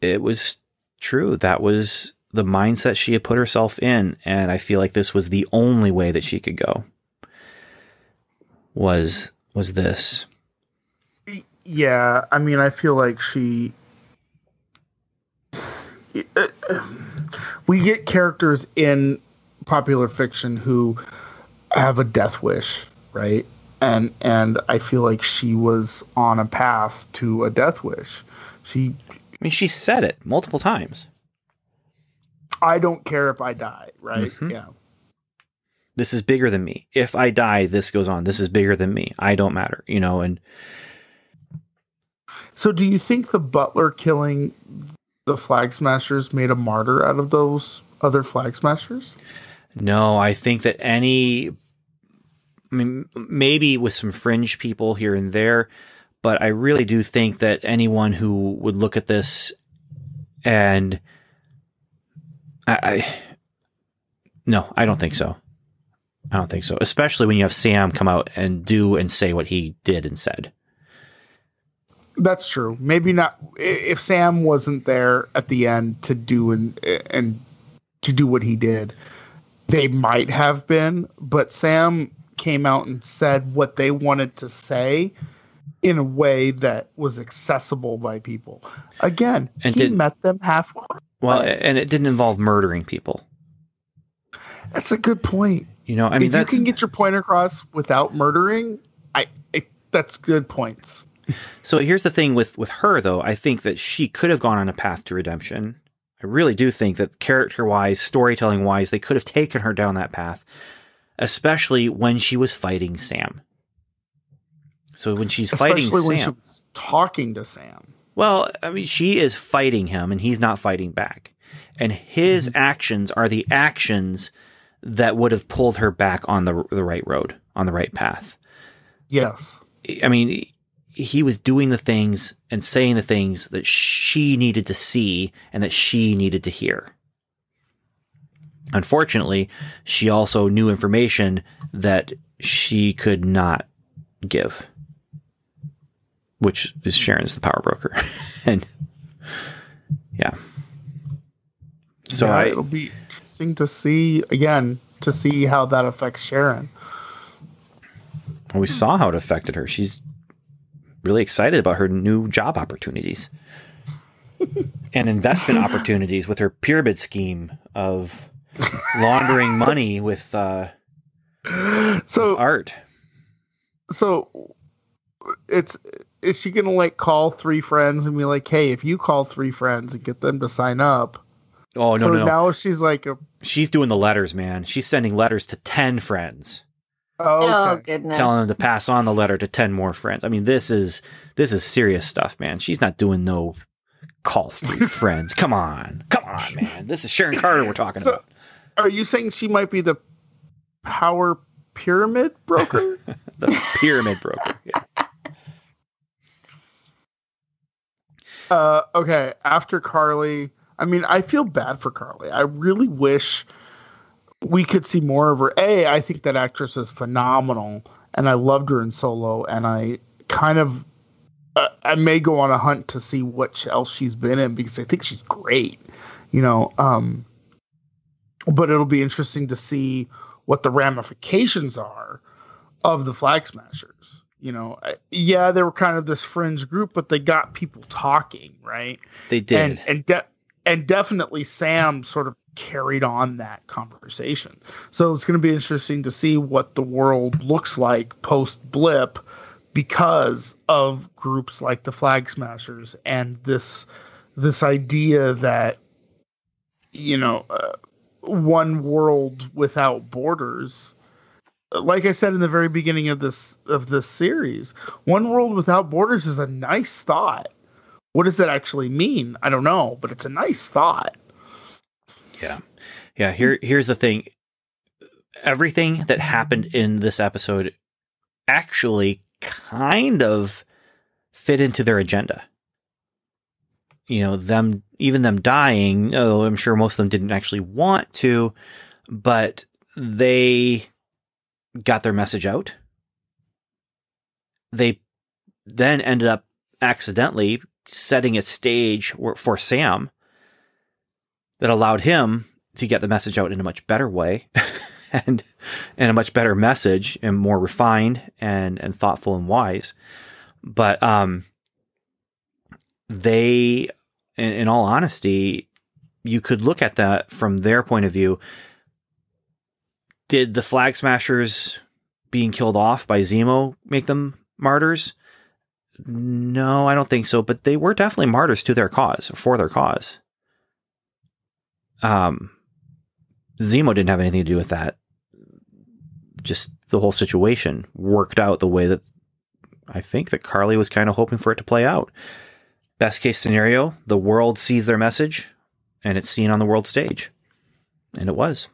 it was true. That was the mindset she had put herself in. And I feel like this was the only way that she could go was, was this. Yeah, I mean, I feel like she. We get characters in popular fiction who have a death wish, right? And and I feel like she was on a path to a death wish. She I mean, she said it multiple times. I don't care if I die, right? Mhm. Yeah. This is bigger than me. If I die, this goes on. This is bigger than me. I don't matter, you know. And So do you think the butler killing the flag smashers made a martyr out of those other flag smashers? no, I think that any, I mean, maybe with some fringe people here and there, but I really do think that anyone who would look at this and I, I no, I don't think so. I don't think so. Especially when you have Sam come out and do and say what he did and said. That's true. Maybe not if Sam wasn't there at the end to do and and to do what he did. They might have been, but Sam came out and said what they wanted to say in a way that was accessible by people. Again, And he did- met them halfway. Well, and it didn't involve murdering people. That's a good point. You know, I mean, if you can get your point across without murdering, I, I that's good points. So. Here's the thing with with her though. I think that she could have gone on a path to redemption. I really do think that character wise, storytelling wise, they could have taken her down that path, especially when she was fighting Sam. So when she's fighting Especially when she Sam, was talking to Sam. well, I mean, she is fighting him, and he's not fighting back. And his mm-hmm. actions are the actions that would have pulled her back on the the right road, on the right path. Yes. I mean, he was doing the things and saying the things that she needed to see and that she needed to hear. Unfortunately, she also knew information that she could not give, which is Sharon's the power broker. and yeah. So yeah, I, it'll be interesting to see again to see how that affects Sharon. Well, we saw how it affected her. She's really excited about her new job opportunities and investment opportunities with her pyramid scheme of laundering money with uh, So art. so it's is she gonna like call three friends and be like, hey, if you call three friends and get them to sign up? Oh no, so no, no! now she's like, a, She's doing the letters, man. She's sending letters to ten friends, oh, Oh okay. goodness. telling them to pass on the letter to ten more friends. I mean, this is this is serious stuff, man. She's not doing no call three friends. Come on, come on, man. This is Sharon Carter we're talking So- about. are you saying she might be the power pyramid broker? The pyramid broker. Yeah. Uh, okay, after Karli, I mean, I feel bad for Karli. I really wish we could see more of her. A, I think that actress is phenomenal, and I loved her in Solo, and I kind of, uh, I may go on a hunt to see what else she's been in because I think she's great, you know. Um, but it'll be interesting to see what the ramifications are of the Flag Smashers. You know, yeah, they were kind of this fringe group, but they got people talking, right? They did. And and de- and definitely Sam sort of carried on that conversation. So it's going to be interesting to see what the world looks like post blip because of groups like the Flag Smashers and this this idea that you know uh, one world without borders like I said in the very beginning of this of this series, one world without borders is a nice thought. What does that actually mean? I don't know, but it's a nice thought. Yeah. Yeah, here here's the thing. Everything that happened in this episode actually kind of fit into their agenda. You know, them even them dying, oh, I'm sure most of them didn't actually want to, but they got their message out. They then ended up accidentally setting a stage for Sam that allowed him to get the message out in a much better way and and a much better message and more refined and and thoughtful and wise. But um, they, in, in all honesty, you could look at that from their point of view. Did the flag smashers being killed off by Zemo make them martyrs? No, I don't think so. But they were definitely martyrs to their cause, for their cause. Um, Zemo didn't have anything to do with that. Just the whole situation worked out the way that I think that Karli was kind of hoping for it to play out. Best case scenario, the world sees their message and it's seen on the world stage. And it was.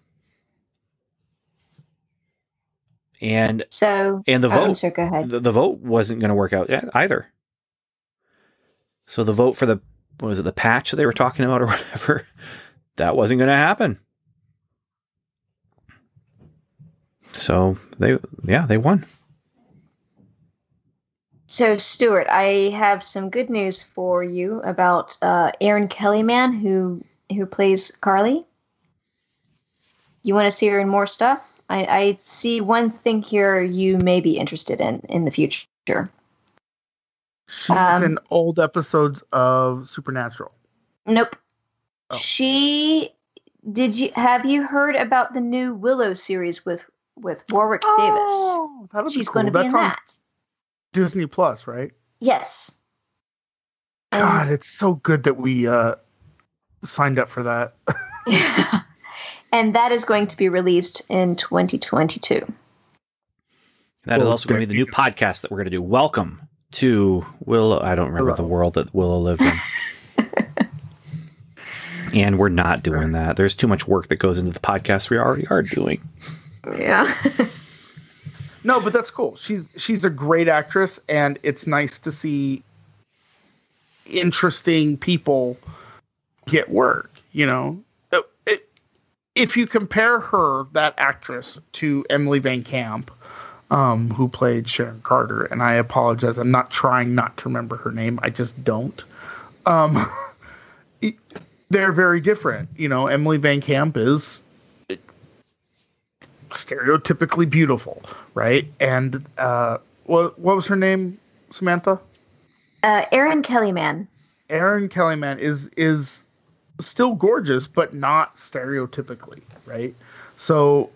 And So and the oh, vote go ahead. the, the vote wasn't going to work out either. So the vote for the what was it the patch that they were talking about or whatever that wasn't going to happen. So they yeah they won. So, Stuart, I have some good news for you about uh, Erin Kellyman, who who plays Karli. You want to see her in more stuff? I, I see one thing here you may be interested in in the future. She's Um, in old episodes of Supernatural. Nope. Oh. She did you have you heard about the new Willow series with with Warwick Davis? Oh, that'll She's cool. going to be That's in that. Disney Plus, right? Yes. God, And- it's so good that we uh, signed up for that. and that is going to be released in 2022. That is Oh, also going to be the new podcast that we're going to do. Welcome to Willow. I don't remember Hello. the world that Willow lived in. and we're not doing that. There's too much work that goes into the podcast we already are doing. Yeah. No, but that's cool. She's she's a great actress, and it's nice to see interesting people get work. You know, Uh, it, if you compare her, that actress, to Emily VanCamp, um, who played Sharon Carter, and I apologize, I'm not trying not to remember her name. I just don't. Um, it- they're very different. You know, Emily VanCamp is stereotypically beautiful, right? And uh, what what was her name? Samantha. Uh, Erin Kellyman. Erin Kellyman is is still gorgeous, but not stereotypically, right? So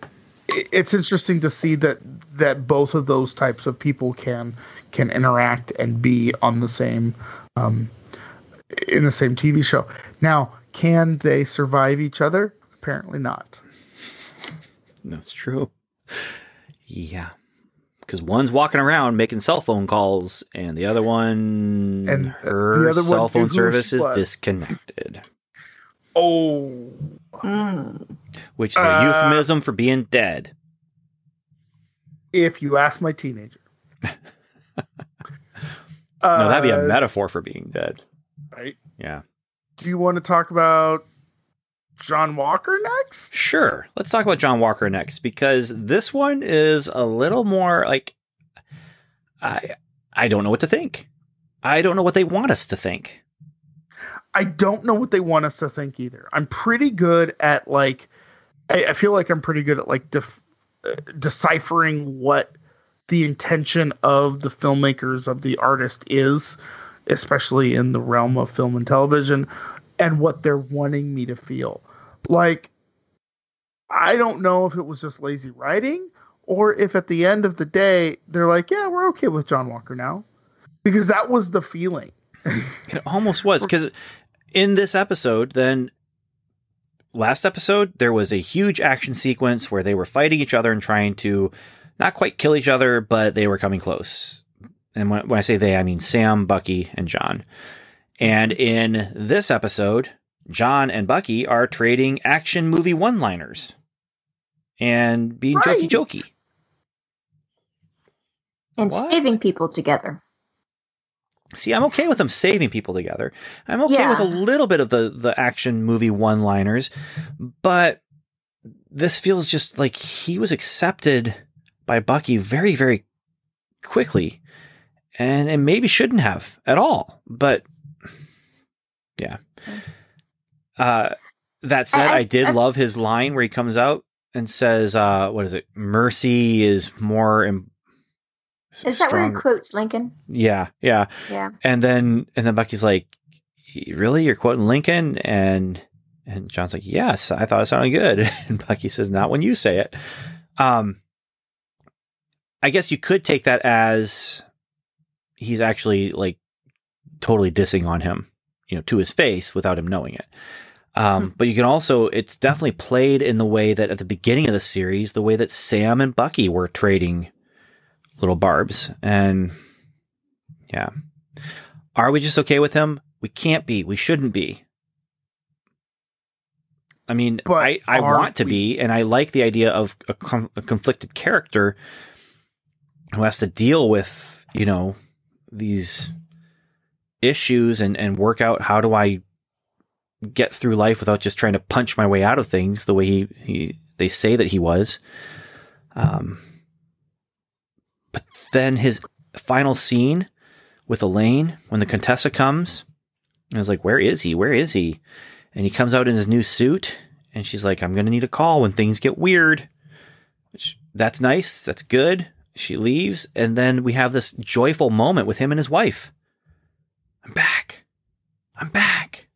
it's interesting to see that that both of those types of people can can interact and be on the same um, in the same TV show. Now, can they survive each other? Apparently not. That's true. Yeah. Because one's walking around making cell phone calls, and the other one, And, her the other cell knew phone service is disconnected, Oh, Mm. which is a Uh, euphemism for being dead. if you ask my teenager. No, that'd be a Uh, metaphor for being dead. right. Yeah. Do you want to talk about John Walker next? Sure. Let's talk about John Walker next because this one is a little more like I I don't know what to think. I don't know what they want us to think. I don't know what they want us to think either. I'm pretty good at like, I, I feel like I'm pretty good at like def, uh, deciphering what the intention of the filmmakers of the artist is, especially in the realm of film and television, and what they're wanting me to feel. Like, I don't know if it was just lazy writing or if at the end of the day they're like, yeah, we're okay with John Walker now, because that was the feeling. It almost was because in this episode, then last episode, there was a huge action sequence where they were fighting each other and trying to not quite kill each other, but they were coming close. And when, when I say they, I mean Sam, Bucky, and John. And in this episode, John and Bucky are trading action movie one liners and being Right. jokey jokey. And What? saving people together. See, I'm okay with them saving people together. I'm okay Yeah. with a little bit of the the action movie one liners, but this feels just like he was accepted by Bucky very, very quickly, and and maybe shouldn't have at all. But yeah. Uh, that said, I- I, did I- love his line where he comes out and says, uh, "What is it? Mercy is more." Im- Is that where he quotes Lincoln? Yeah, yeah. Yeah. And then and then Bucky's like, "Really? You're quoting Lincoln?" And and John's like, "Yes, I thought it sounded good." And Bucky says, "Not when you say it." Um, I guess you could take that as he's actually like totally dissing on him, you know, to his face without him knowing it. Um, Hmm. but you can also, it's definitely played in the way that at the beginning of the series, the way that Sam and Bucky were trading little barbs. And yeah. Are we just okay with him? We can't be. We shouldn't be. I mean, But I, I want to we? be, and I like the idea of a, con- a conflicted character who has to deal with, you know, these issues and, and work out how do I get through life without just trying to punch my way out of things the way he, he they say that he was. Um, but then his final scene with Elaine when the Contessa comes, I was like, "Where is he? Where is he?" And he comes out in his new suit, and she's like, "I'm gonna need a call when things get weird." Which that's nice. That's good. She leaves, and then we have this joyful moment with him and his wife. I'm back. I'm back.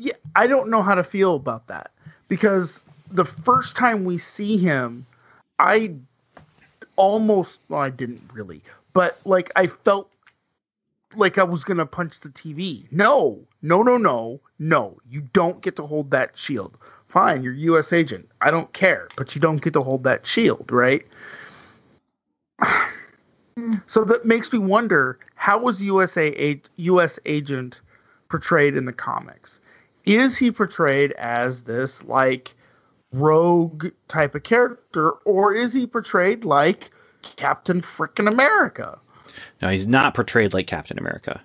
yeah, I don't know how to feel about that because the first time we see him, I almost well, I didn't really, but like I felt like I was gonna punch the TV. No, no, no, no, no. You don't get to hold that shield. Fine, you're U.S. agent. I don't care, but you don't get to hold that shield, right? So that makes me wonder how was USA U.S. agent portrayed in the comics? Is he portrayed as this like rogue type of character, or is he portrayed like Captain Frickin' America? No, he's not portrayed like Captain America.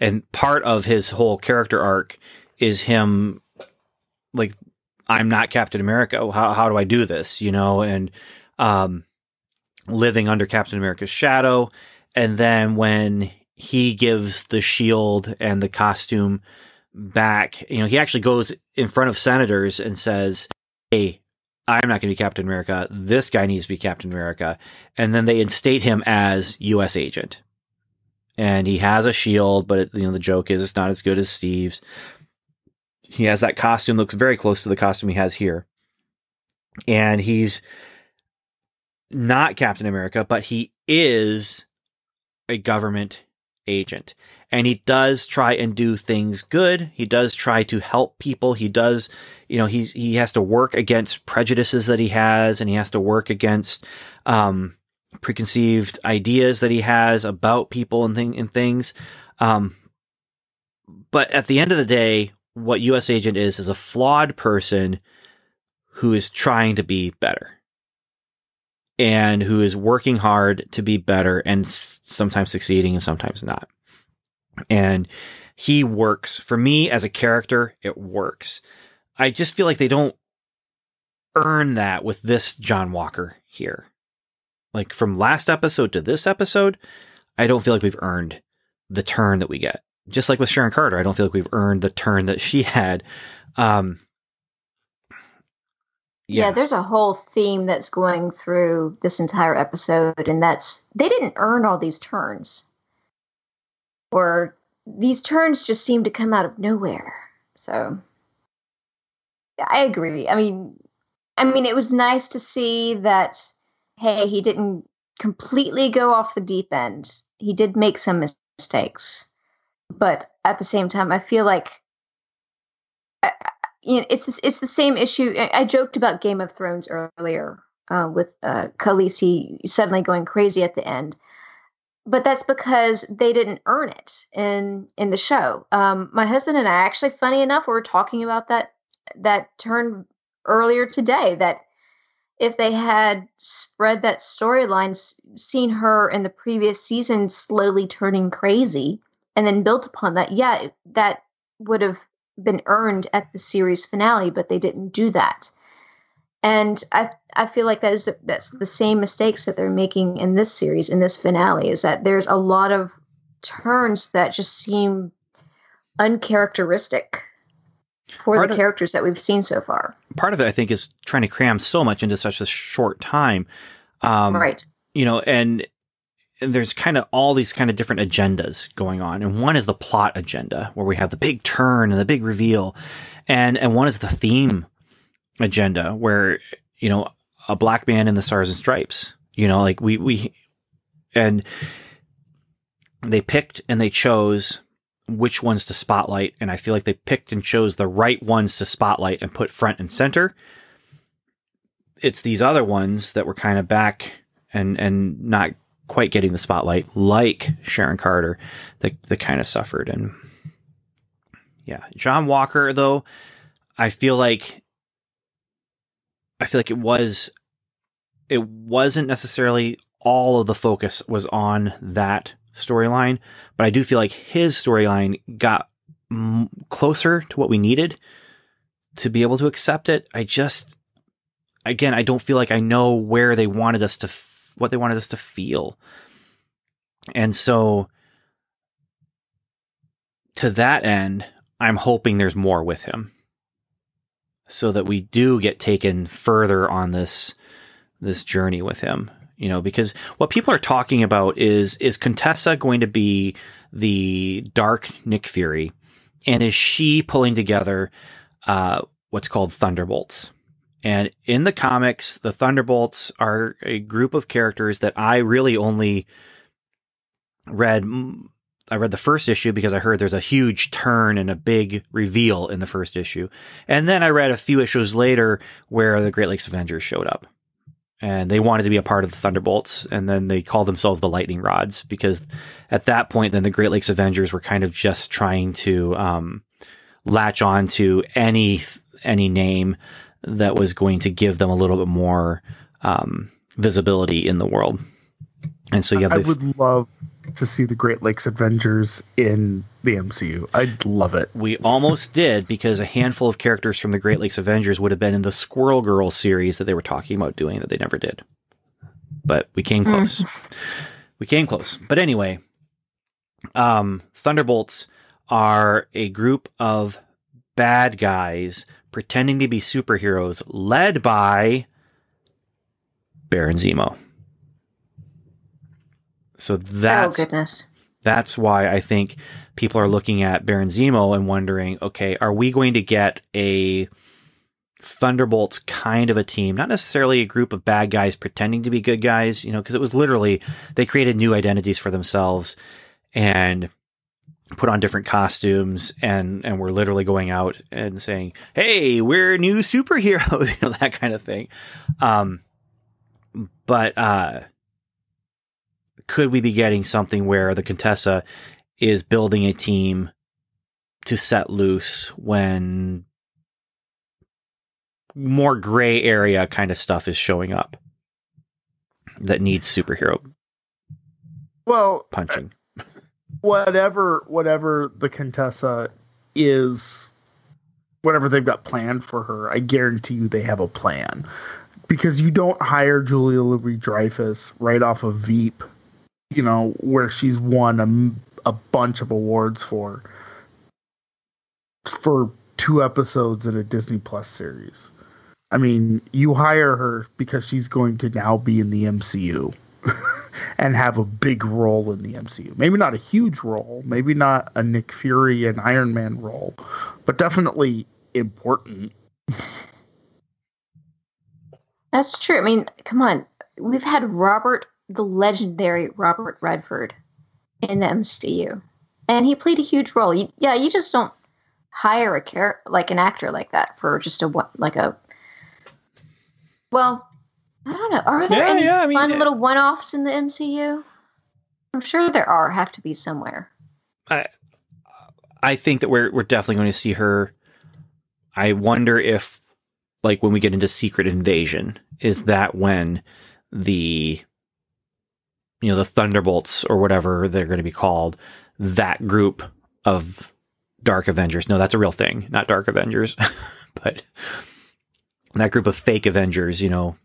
And part of his whole character arc is him like I'm not Captain America. How how do I do this? You know, and um living under Captain America's shadow and then when he gives the shield and the costume back, you know, he actually goes in front of senators and says, "Hey, I'm not going to be Captain America. This guy needs to be Captain America." And then they instate him as U.S. agent. And he has a shield, but it, you know the joke is it's not as good as Steve's. He has that costume, looks very close to the costume he has here, and he's not Captain America, but he is a government agent. And he does try and do things good. He does try to help people. He does, you know, he's, he has to work against prejudices that he has and he has to work against, um, preconceived ideas that he has about people and thing and things. Um, but at the end of the day, what U.S. agent is, is a flawed person who is trying to be better and who is working hard to be better and s- sometimes succeeding and sometimes not. And he works for me as a character. It works. I just feel like they don't earn that with this John Walker here. Like from last episode to this episode, I don't feel like we've earned the turn that we get. Just like with Sharon Carter, I don't feel like we've earned the turn that she had. Um, Yeah. there's a whole theme that's going through this entire episode, and that's they didn't earn all these turns, or these turns just seem to come out of nowhere. So, yeah, I agree. I mean, I mean, it was nice to see that. Hey, he didn't completely go off the deep end. He did make some mistakes, but at the same time, I feel like I, you know, it's it's the same issue. I, I joked about Game of Thrones earlier uh, with uh, Khaleesi suddenly going crazy at the end, but that's because they didn't earn it in in the show. Um, my husband and I actually, funny enough, we were talking about that that turn earlier today. That if they had spread that storyline, seen her in the previous season slowly turning crazy, and then built upon that, yeah, that would have been earned at the series finale, but they didn't do that. And I I feel like that is that's the same mistakes that they're making in this series in this finale is that there's a lot of turns that just seem uncharacteristic. for Part the of- characters that we've seen so far. Part of it, I think, is trying to cram so much into such a short time. Um, right. you know, and, and there's kind of all these kind of different agendas going on. And one is the plot agenda where we have the big turn and the big reveal. And, and one is the theme agenda where, you know, a black man in the stars and stripes, you know, like we, we, and they picked and they chose which ones to spotlight. And I feel like they picked and chose the right ones to spotlight and put front and center. It's these other ones that were kind of back and and not quite getting the spotlight, like Sharon Carter, that that kind of suffered. And yeah, John Walker though, I feel like I feel like it was it wasn't necessarily all of the focus was on that storyline, but I do feel like his storyline got m- closer to what we needed to be able to accept it. I just again, I don't feel like I know where they wanted us to, what they wanted us to feel. And so to that end, I'm hoping there's more with him so that we do get taken further on this, this journey with him, you know, because what people are talking about is, is Contessa going to be the dark Nick Fury? And is she pulling together, uh, what's called Thunderbolts? And in the comics, the Thunderbolts are a group of characters that I really only read. I read the first issue because I heard there's a huge turn and a big reveal in the first issue. And then I read a few issues later where the Great Lakes Avengers showed up and they wanted to be a part of the Thunderbolts. And then they called themselves the Lightning Rods because at that point, then the Great Lakes Avengers were kind of just trying to, um, latch on to any, any name that was going to give them a little bit more um, visibility in the world. And so yeah, I would love to see the Great Lakes Avengers in the MCU. I'd love it. we almost did because a handful of characters from the Great Lakes Avengers would have been in the Squirrel Girl series that they were talking about doing that they never did. But we came close. We came close. But anyway, um, Thunderbolts are a group of bad guys pretending to be superheroes led by Baron Zemo. So that's oh that's why I think people are looking at Baron Zemo and wondering, okay, are we going to get a Thunderbolts kind of a team, not necessarily a group of bad guys pretending to be good guys, you know, because it was literally they created new identities for themselves and put on different costumes and and we're literally going out and saying, "Hey, we're new superheroes," you know, that kind of thing. Um but uh could we be getting something where the Contessa is building a team to set loose when more gray area kind of stuff is showing up that needs superhero Well, punching? Whatever whatever the Contessa is whatever they've got planned for her, I guarantee you they have a plan. Because you don't hire Julia Louis Dreyfus right off of Veep, you know, where she's won a, a bunch of awards for for two episodes in a Disney Plus series. I mean, you hire her because she's going to now be in the MCU and have a big role in the MCU. Maybe not a huge role, maybe not a Nick Fury and Iron Man role, but definitely important. That's true. I mean, come on. We've had Robert, the legendary Robert Redford, in the MCU, and he played a huge role. You, yeah, you just don't hire a char- like an actor like that for just a one like a. Well, I don't know. Are there Yeah, any yeah, I mean, fun little one-offs in the MCU? I'm sure there are. Have to be somewhere. I I think that we're we're definitely going to see her. I wonder if, like, when we get into Secret Invasion, is that when the you know the Thunderbolts or whatever they're going to be called, that group of Dark Avengers? No, that's a real thing, not Dark Avengers, but that group of fake Avengers. You know,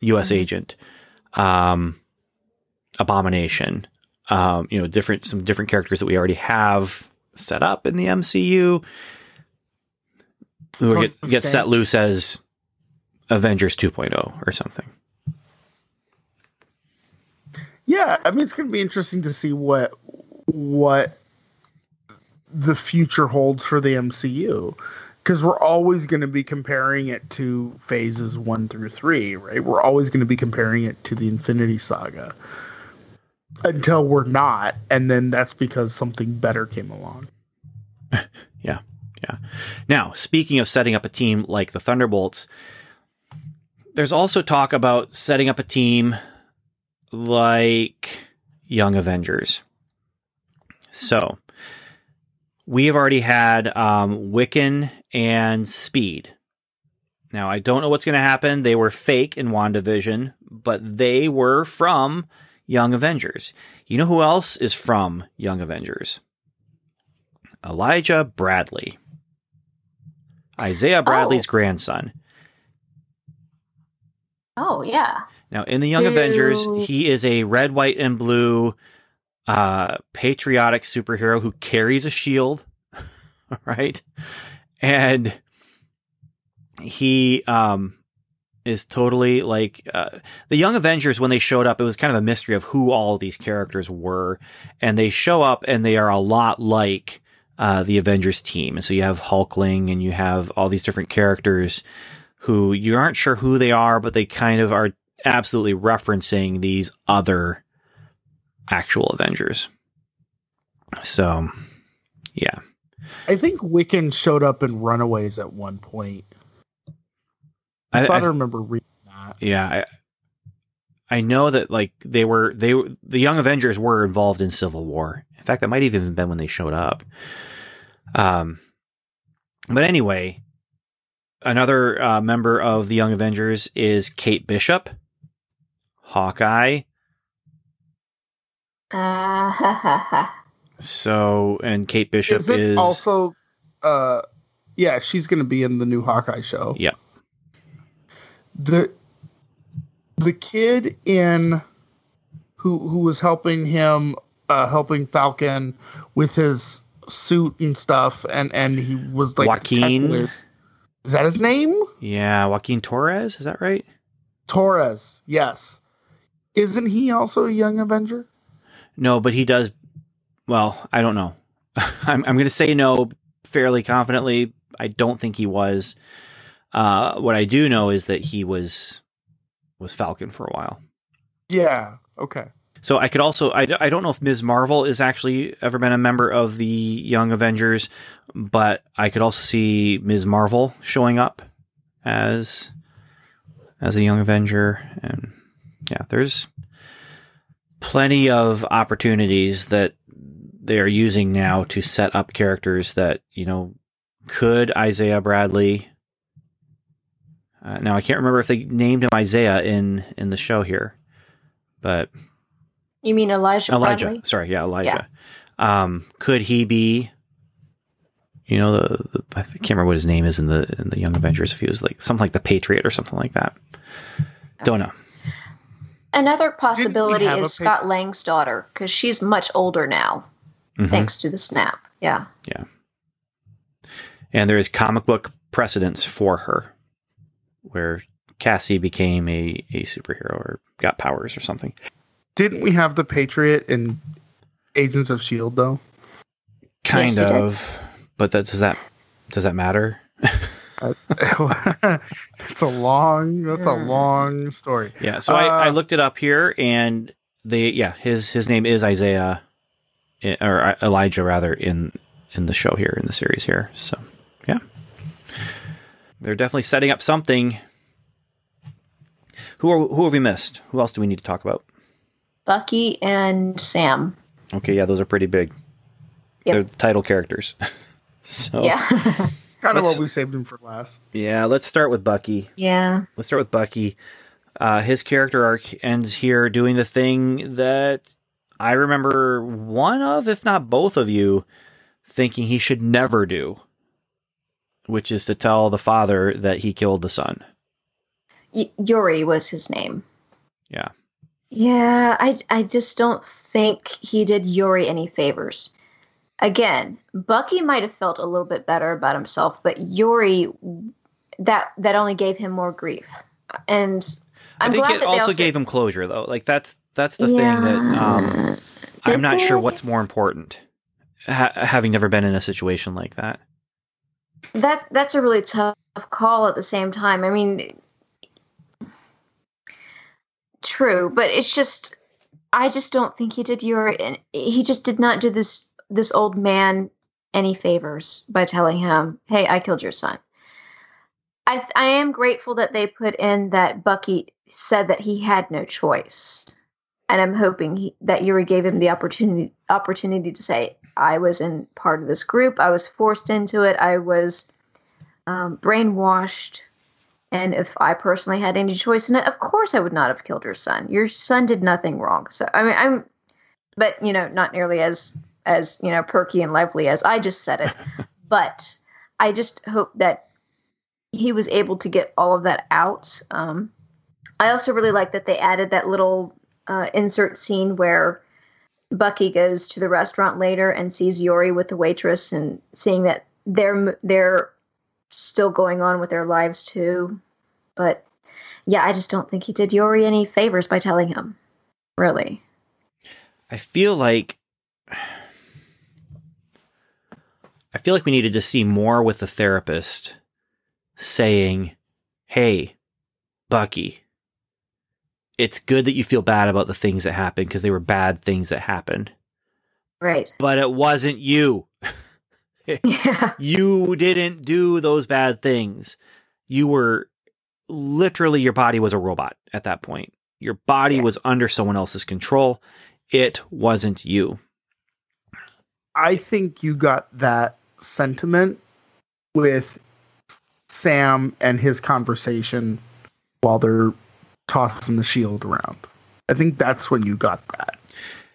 U.S. Mhm. Agent, um, Abomination, um, you know, different some different characters that we already have set up in the MCU. Who get, get set loose as Avengers 2.0 or something. Yeah, I mean it's going to be interesting to see what what the future holds for the MCU because we're always going to be comparing it to phases 1 through 3, right? We're always going to be comparing it to the Infinity Saga until we're not and then that's because something better came along. Yeah. Yeah. Now, speaking of setting up a team like the Thunderbolts, there's also talk about setting up a team like Young Avengers. So, we have already had um, Wiccan and Speed. Now, I don't know what's going to happen. They were fake in WandaVision, but they were from Young Avengers. You know who else is from Young Avengers? Elijah Bradley. Isaiah Bradley's grandson. Oh yeah. Now, in the Young Avengers, he is a red, white, and blue uh, patriotic superhero who carries a shield, right? And he um, is totally like uh, the Young Avengers. When they showed up, it was kind of a mystery of who all of these characters were, and they show up and they are a lot like uh, the Avengers team. And so you have Hulkling and you have all these different characters who you aren't sure who they are, but they kind of are absolutely referencing these other actual Avengers. So, yeah. I think Wiccan showed up in Runaways at one point. I, I, thought I, I- remember reading that. yeah, I, I know that like they were they were the Young Avengers were involved in Civil War. In fact, that might have even been when they showed up. Um, but anyway, another uh, member of the Young Avengers is Kate Bishop, Hawkeye. Uh, ha, ha, ha. So, and Kate Bishop Is is also uh yeah, she's going to be in the new Hawkeye show. Yeah. The the kid in who who was helping him uh helping Falcon with his suit and stuff and and he was like Joaquin? Is that his name? yeah Joaquin Torres. Is that right? Torres. Yes. Isn't he also a young Avenger? No, but he does. Well, I don't know. I'm, I'm going to say no fairly confidently. I don't think he was. Uh, what I do know is that he was was Falcon for a while. Yeah. Okay. So I could also I, I don't know if Ms. Marvel is actually ever been a member of the Young Avengers, but I could also see Ms. Marvel showing up as as a Young Avenger, and yeah, there's plenty of opportunities that they are using now to set up characters that you know could Isaiah Bradley. Uh, now I can't remember if they named him Isaiah in in the show here, but You mean Elijah? Elijah. Bradley? Sorry, yeah, Elijah. Um, could he be? You know, the, the I can't remember what his name is in the in the Young Avengers. If he was like something like the Patriot or something like that. Don't know. Another possibility is pic- Scott Lang's daughter because she's much older now, Mhm. thanks to the snap. Yeah. Yeah. And there is comic book precedence for her, where Cassie became a a superhero or got powers or something. Didn't we have the Patriot in Agents of Shield though? Kind Yes, we did. of, but that does that does that matter? it's a long that's a Hmm. long story. Yeah, so I, I Uh, looked it up here, and they yeah his his name is Isaiah or Elijah rather in in the show here in the series here. So yeah, they're definitely setting up something. Who are who have we missed? Who else do we need to talk about? Bucky and Sam. Okay, yeah, those are pretty big. Yep. They're the title characters. so Yeah. Kind of Let's- what we saved him for last. yeah, let's start with Bucky. yeah. Let's start with Bucky. Uh, his character arc ends here doing the thing that I remember one of, if not both of you, thinking he should never do, which is to tell the father that he killed the son. Y- Yuri was his name. Yeah. Yeah, I I just don't think he did Yuri any favors. again, Bucky might have felt a little bit better about himself, but Yuri that that only gave him more grief. And I'm I think glad it that they also gave him closure, though. Like that's that's the thing that um, I'm not sure what's more important. Ha- having never been in a situation like that. That that's a really tough call at the same time. I mean, true, but it's just I just don't think he did your he just did not do this this old man any favors by telling him, "Hey, I killed your son." I I am grateful that they put in that Bucky said that he had no choice, and I'm hoping he, that Yuri gave him the opportunity opportunity to say, "I was in part of this group. I was forced into it. I was um, brainwashed." And if I personally had any choice in it, of course I would not have killed your son. Your son did nothing wrong. So I mean, I'm, but you know, not nearly as as you know perky and lively as I just said it. but I just hope that he was able to get all of that out. Um, I also really like that they added that little uh, insert scene where Bucky goes to the restaurant later and sees Yori with the waitress, and seeing that they're they're still going on with their lives too. But yeah, I just don't think he did Yori any favors by telling him. Really. I feel like I feel like we needed to see more with the therapist saying, "Hey, Bucky, it's good that you feel bad about the things that happened because they were bad things that happened, Right. but it wasn't you. Yeah. you didn't do those bad things. You were literally your body was a robot at that point. Your body Yeah. was under someone else's control. It wasn't you. I think you got that sentiment with Sam and his conversation while they're tossing the shield around. I think that's when you got that.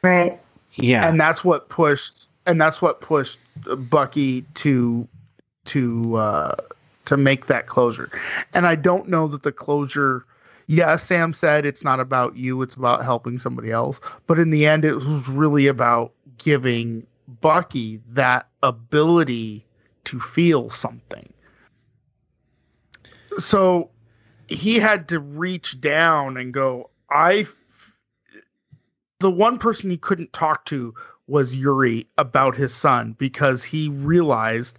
Right. Yeah. And that's what pushed and that's what pushed Bucky to to uh to make that closure. And I don't know that the closure yeah, Sam said it's not about you, it's about helping somebody else. But in the end, it was really about giving Bucky that ability to feel something. So he had to reach down and go, I. f- The one person he couldn't talk to was Yuri about his son because he realized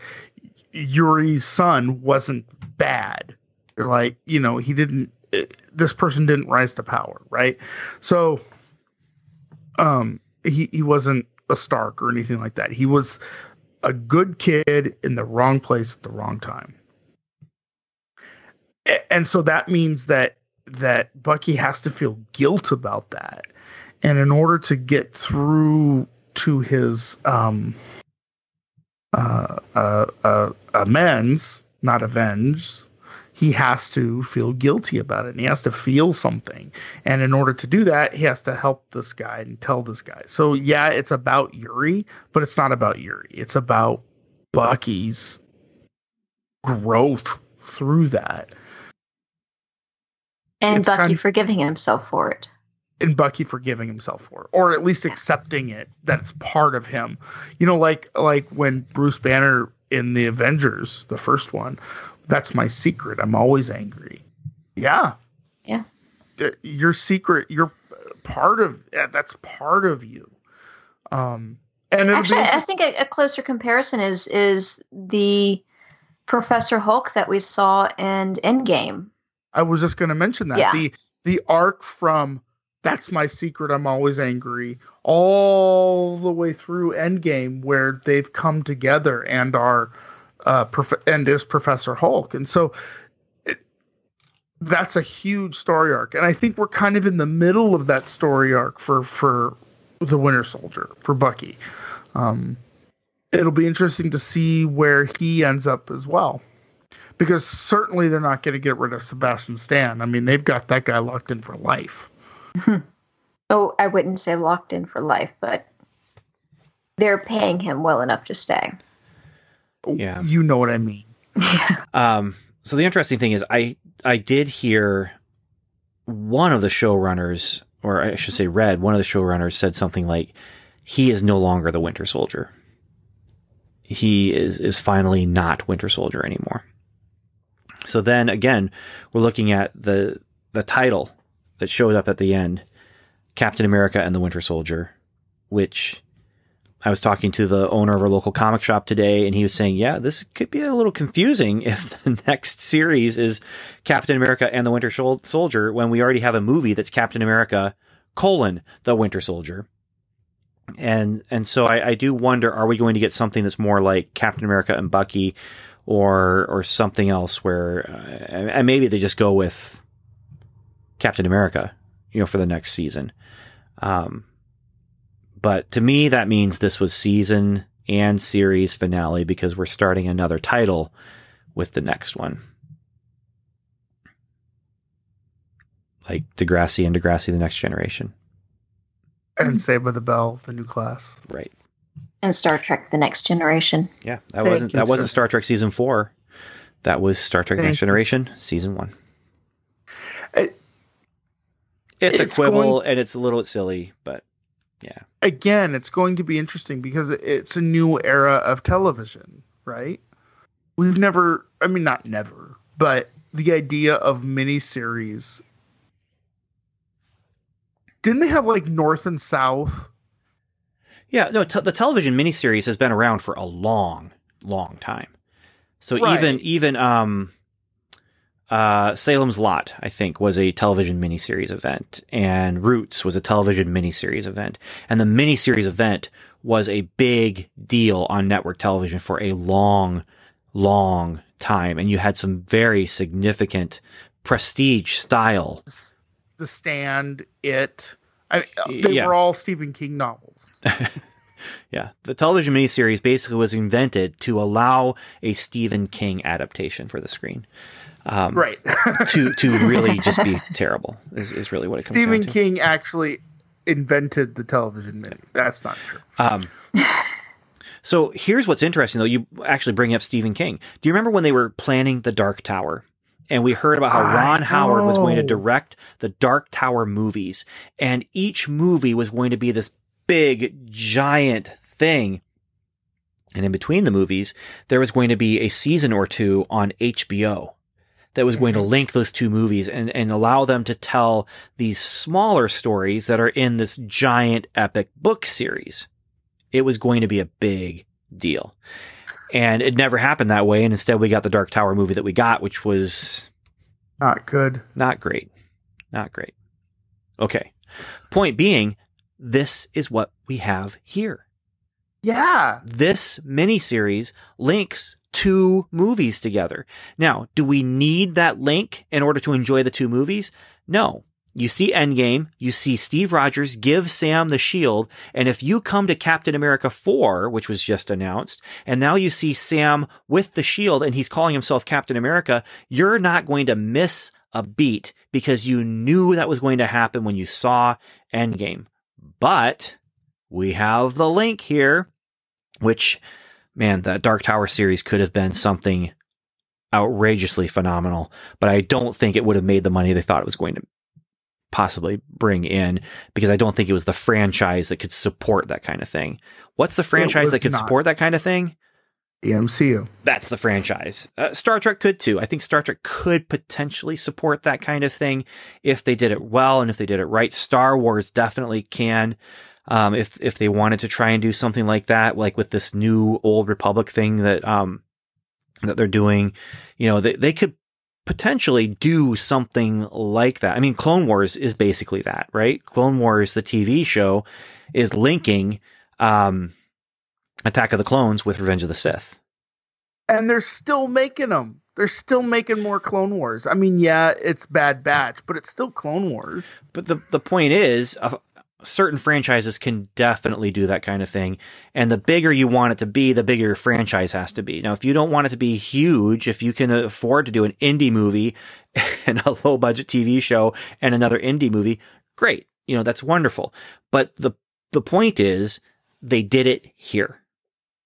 Yuri's son wasn't bad. Like, you know, he didn't eh, this person didn't rise to power, right? So um he he wasn't a Stark or anything like that. He was a good kid in the wrong place at the wrong time. And so that means that that Bucky has to feel guilt about that. And in order to get through to his um uh uh, uh amends, not avenge, he has to feel guilty about it and he has to feel something. And in order to do that, he has to help this guy and tell this guy. So yeah, it's about Yuri, but it's not about Yuri. It's about Bucky's growth through that. And Bucky kind- forgiving himself for it. And Bucky forgiving himself for it, or at least accepting it that it's part of him. You know, like like when Bruce Banner in the Avengers, the first one, that's my secret. I'm always angry. Yeah. Yeah. Your secret, you're part of yeah, that's part of you. Um and Actually, I think a, a closer comparison is is the Professor Hulk that we saw in Endgame. I was just going to mention that. Yeah. the the arc from that's my secret I'm always angry all the way through Endgame where they've come together and are uh prof- and is Professor Hulk. And so it, that's a huge story arc. And I think we're kind of in the middle of that story arc for for the Winter Soldier for Bucky. Um it'll be interesting to see where he ends up as well because certainly they're not going to get rid of Sebastian Stan. I mean, they've got that guy locked in for life. Oh, I wouldn't say locked in for life, but they're paying him well enough to stay. Yeah. You know what I mean. Um, so the interesting thing is, I I did hear one of the showrunners, or I should say, read one of the showrunners said something like, "He is no longer the Winter Soldier." he is is finally not Winter Soldier anymore. So then again, we're looking at the the title that shows up at the end, Captain America and the Winter Soldier, which I was talking to the owner of our local comic shop today, and he was saying, "Yeah, this could be a little confusing if the next series is Captain America and the Winter Soldier when we already have a movie that's Captain America colon the Winter Soldier." And and so I, I do wonder: Are we going to get something that's more like Captain America and Bucky, or or something else where, uh, and maybe they just go with Captain America, you know, for the next season. Um, but to me, that means this was season and series finale because we're starting another title with the next one. Like Degrassi and Degrassi the Next Generation. And Saved by the Bell, the new class. Right. And Star Trek the Next Generation. Yeah, that wasn't that wasn't Star Trek season 4. That was Star Trek Thank Next Generation season 1. It, it's, it's a quibble going, and it's a little silly, but yeah. Again, it's going to be interesting because it's a new era of television, right? We've never, I mean, not never, but the idea of miniseries. Didn't they have like North and South? Yeah, no, the television miniseries has been around for a long, long time. So right. even even um uh, Salem's Lot, I think, was a television miniseries event, and Roots was a television miniseries event, and the miniseries event was a big deal on network television for a long, long time, and you had some very significant prestige style. The Stand, It, I, they yeah. were all Stephen King novels. yeah, the television miniseries basically was invented to allow a Stephen King adaptation for the screen. Um, right. to to really just be terrible is, is really what it comes Stephen King actually invented the television mini. That's not true. Um, so here's what's interesting though. You actually bring up Stephen King. Do you remember when they were planning the Dark Tower? And we heard about how Ron Howard was going to direct the Dark Tower movies. And each movie was going to be this big, giant thing. And in between the movies, there was going to be a season or two on HBO that was going to mm-hmm. link those two movies and, and allow them to tell these smaller stories that are in this giant epic book series. It was going to be a big deal. And it never happened that way. And instead we got the Dark Tower movie that we got, which was not good. Not great. Not great. Okay. Point being, this is what we have here. Yeah. This miniseries links two movies together. Now, do we need that link in order to enjoy the two movies? No. You see Endgame, you see Steve Rogers give Sam the shield, and if you come to Captain America 4, which was just announced, and now you see Sam with the shield and he's calling himself Captain America, you're not going to miss a beat because you knew that was going to happen when you saw Endgame. But we have the link here, which man, that Dark Tower series could have been something outrageously phenomenal, but I don't think it would have made the money they thought it was going to possibly bring in because I don't think it was the franchise that could support that kind of thing. What's the franchise that could not. support that kind of thing? The MCU. That's the franchise. Uh, Star Trek could too. I think Star Trek could potentially support that kind of thing if they did it well and if they did it right. Star Wars definitely can. Um, if if they wanted to try and do something like that, like with this new old Republic thing that um that they're doing, you know, they they could potentially do something like that. I mean, Clone Wars is basically that, right? Clone Wars, the TV show, is linking um, Attack of the Clones with Revenge of the Sith. And they're still making them. They're still making more Clone Wars. I mean, yeah, it's Bad Batch, but it's still Clone Wars. But the the point is, certain franchises can definitely do that kind of thing. And the bigger you want it to be, the bigger your franchise has to be. Now, if you don't want it to be huge, if you can afford to do an indie movie and a low budget TV show and another indie movie, great. You know, that's wonderful. But the, the point is they did it here.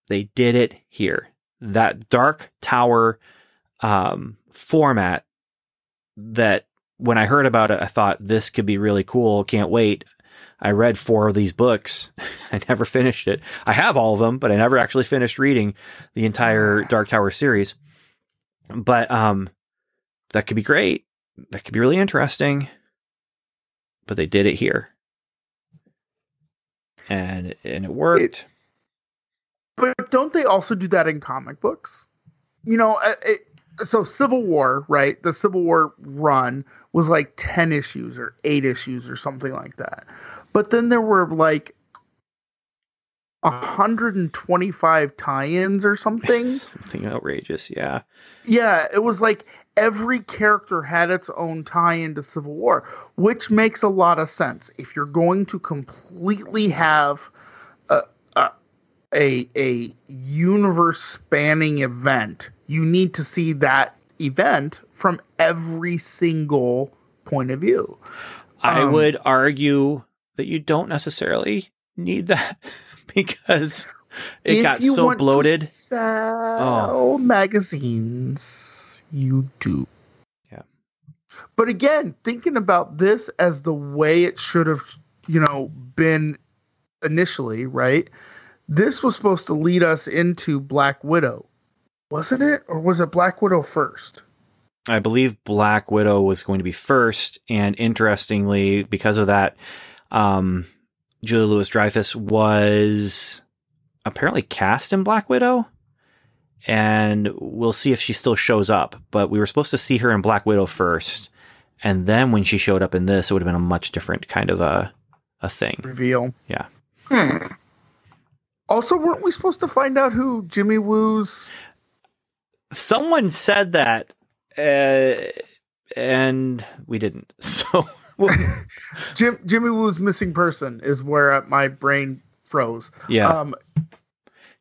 They did it here. That dark tower, um, format that when I heard about it, I thought this could be really cool. Can't wait. I read four of these books. I never finished it. I have all of them, but I never actually finished reading the entire Dark Tower series. But um, that could be great. That could be really interesting. But they did it here, and and it worked. It- But don't they also do that in comic books? You know, uh, it, so Civil War, right? The Civil War run was like 10 issues or 8 issues or something like that. But then there were like 125 tie-ins or something. Something outrageous, yeah. Yeah, it was like every character had its own tie into Civil War, which makes a lot of sense. If you're going to completely have a a a, a universe spanning event, you need to see that event from every single point of view. I Um, would argue that you don't necessarily need that because it If got so bloated. Sell oh. magazines, you do. Yeah. But again, thinking about this as the way it should have, you know, been initially, right? This was supposed to lead us into Black Widow, wasn't it? Or was it Black Widow first? I believe Black Widow was going to be first, and interestingly, because of that, um, Julia Louis Dreyfus was apparently cast in Black Widow, and we'll see if she still shows up. But we were supposed to see her in Black Widow first, and then when she showed up in this, it would have been a much different kind of a a thing. Reveal. Hmm. Also, weren't we supposed to find out who Jimmy Woo's? Someone said that, uh, and we didn't. So. We'll- Jim Jimmy Woo's missing person is where my brain froze. yeah, Um,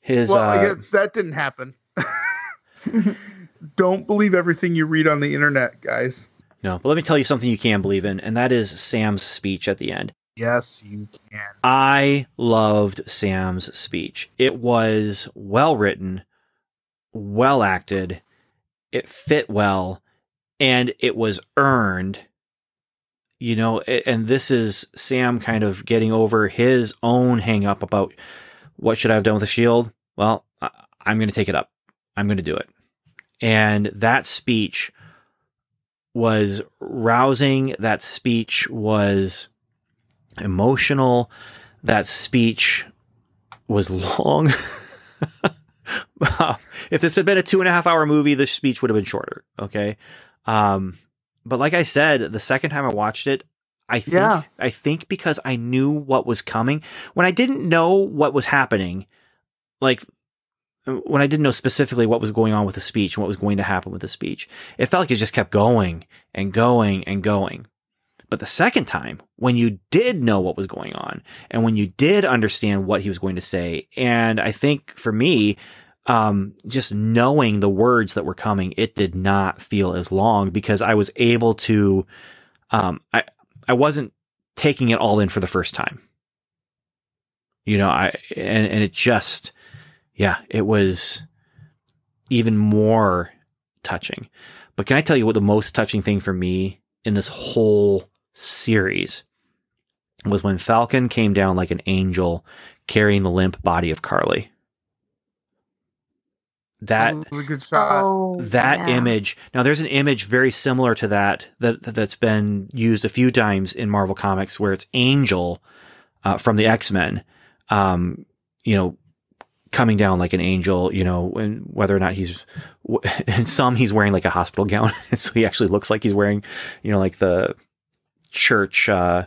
his well, uh, I guess that didn't happen. Don't believe everything you read on the internet, guys. No, but let me tell you something you can believe in, and that is Sam's speech at the end. Yes, you can. I loved Sam's speech. It was well written, well acted, it fit well, and it was earned. You know, and this is Sam kind of getting over his own hang up about what should I have done with the shield? Well, I'm going to take it up. I'm going to do it. And that speech was rousing. That speech was emotional. That speech was long. if this had been a two and a half hour movie, the speech would have been shorter. Okay. Um, but like I said, the second time I watched it, I think, Yeah. I think because I knew what was coming when I didn't know what was happening, like when I didn't know specifically what was going on with the speech and what was going to happen with the speech, it felt like it just kept going and going and going. But the second time, when you did know what was going on and when you did understand what he was going to say, and I think for me, um, just knowing the words that were coming, it did not feel as long because I was able to, um, I, I wasn't taking it all in for the first time. You know, I, and, and it just, yeah, it was even more touching. But can I tell you what the most touching thing for me in this whole series was when Falcon came down like an angel carrying the limp body of Karli. That That a good shot. Oh, that yeah. image. Now there's an image very similar to that that that's been used a few times in Marvel Comics where it's Angel uh, from the X-Men um you know coming down like an angel, you know, and whether or not he's in some he's wearing like a hospital gown so he actually looks like he's wearing, you know, like the church uh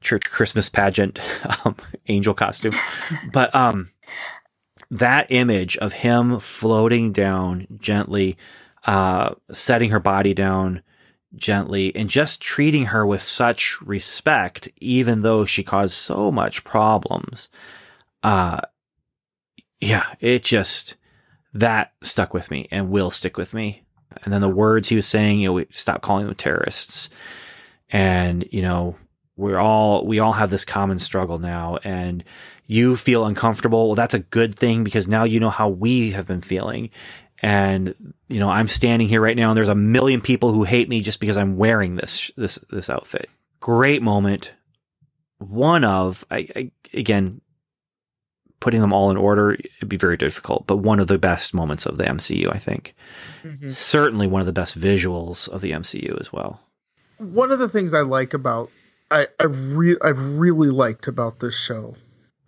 church Christmas pageant um, angel costume. But um that image of him floating down gently, uh, setting her body down gently, and just treating her with such respect, even though she caused so much problems. Uh, yeah, it just, that stuck with me and will stick with me. And then the words he was saying, you know, we stop calling them terrorists. And, you know, we're all, we all have this common struggle now. And, you feel uncomfortable. Well, that's a good thing because now you know how we have been feeling. And, you know, I'm standing here right now and there's a million people who hate me just because I'm wearing this, this, this outfit. Great moment. one of, I, I, again, putting them all in order, it'd be very difficult, but one of the best moments of the MCU, I think. Mm-hmm. Certainly one of the best visuals of the MCU as well. One of the things I like about I I re- I've really liked about this show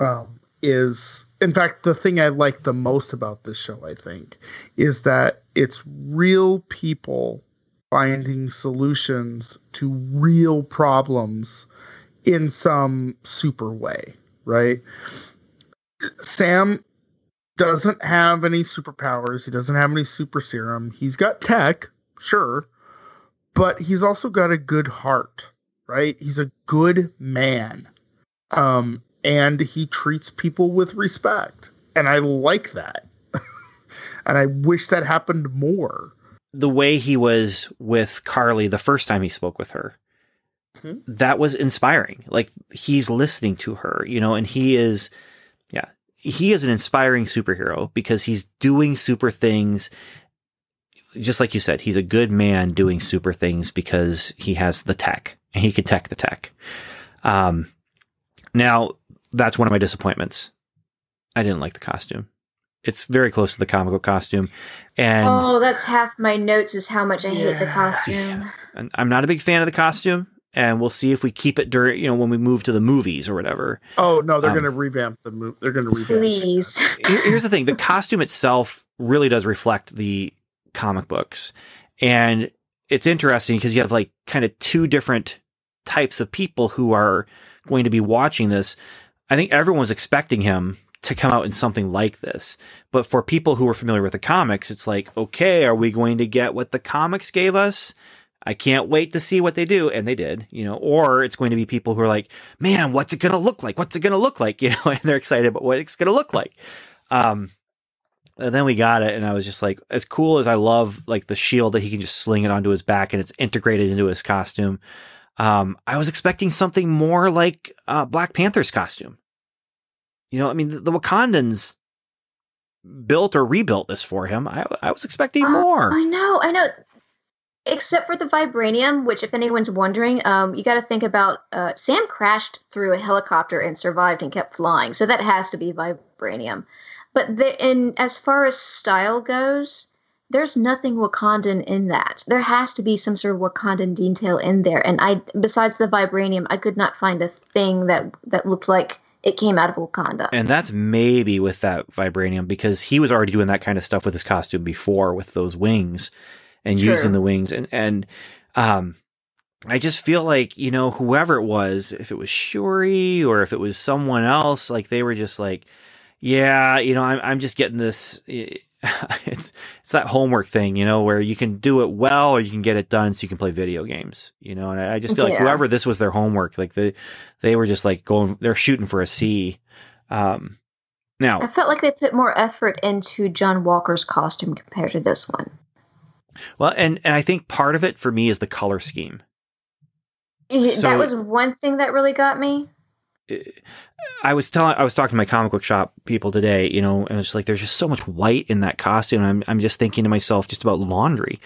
um, is, in fact, the thing I like the most about this show, I think, is that it's real people finding solutions to real problems in some super way, right? Sam doesn't have any superpowers. He doesn't have any super serum. He's got tech, sure, but he's also got a good heart, right? He's a good man. Um, and he treats people with respect. And I like that. and I wish that happened more. The way he was with Karli the first time he spoke with her, Hmm. that was inspiring. Like he's listening to her, you know, and he is, yeah, he is an inspiring superhero because he's doing super things. Just like you said, he's a good man doing super things because he has the tech and he can tech the tech. Um, now that's one of my disappointments. I didn't like the costume. It's very close to the comic book costume, and oh, that's half my notes is how much I hate the Yeah. costume. and I'm not a big fan of the costume. And we'll see if we keep it during, you know, when we move to the movies or whatever. Oh no, they're Um, going to revamp the move. They're going to revamp. it. Please. Here- Here's the thing: the costume itself really does reflect the comic books, and it's interesting because you have like kind of two different types of people who are going to be watching this. I think everyone was expecting him to come out in something like this, but for people who are familiar with the comics, it's like, okay, are we going to get what the comics gave us? I can't wait to see what they do. And they did, you know, or it's going to be people who are like, man, what's it going to look like? What's it going to look like? You know, and they're excited about what it's going to look like. Um, and then we got it, and I was just like, as cool as I love like the shield that he can just sling it onto his back and it's integrated into his costume. Um, I was expecting something more like uh, Black Panther's costume. You know, I mean, the, the Wakandans built or rebuilt this for him. I, I was expecting Uh, more. I know, I know. Except for the vibranium, which, if anyone's wondering, um, you got to think about uh, Sam crashed through a helicopter and survived and kept flying, so that has to be vibranium. But the, in as far as style goes, there's nothing Wakandan in that. There has to be some sort of Wakandan detail in there, and I, besides the vibranium, I could not find a thing that that looked like it came out of Wakanda. And that's maybe with that vibranium because he was already doing that kind of stuff with his costume before with those wings and True. using the wings and and um I just feel like, you know, whoever it was, if it was Shuri or if it was someone else, like they were just like, yeah, you know, I'm I'm just getting this it's it's that homework thing, you know, where you can do it well or you can get it done so you can play video games, you know. And I, I just feel like whoever this was their homework, like they they were just like going, they're shooting for a C. Um, now, I felt like they put more effort into John Walker's costume compared to this one. well, and and I think part of it for me is the color scheme. So- that was one thing that really got me. I was telling, I was talking to my comic book shop people today, you know, and it's like there's just so much white in that costume. I'm I'm just thinking to myself just about laundry,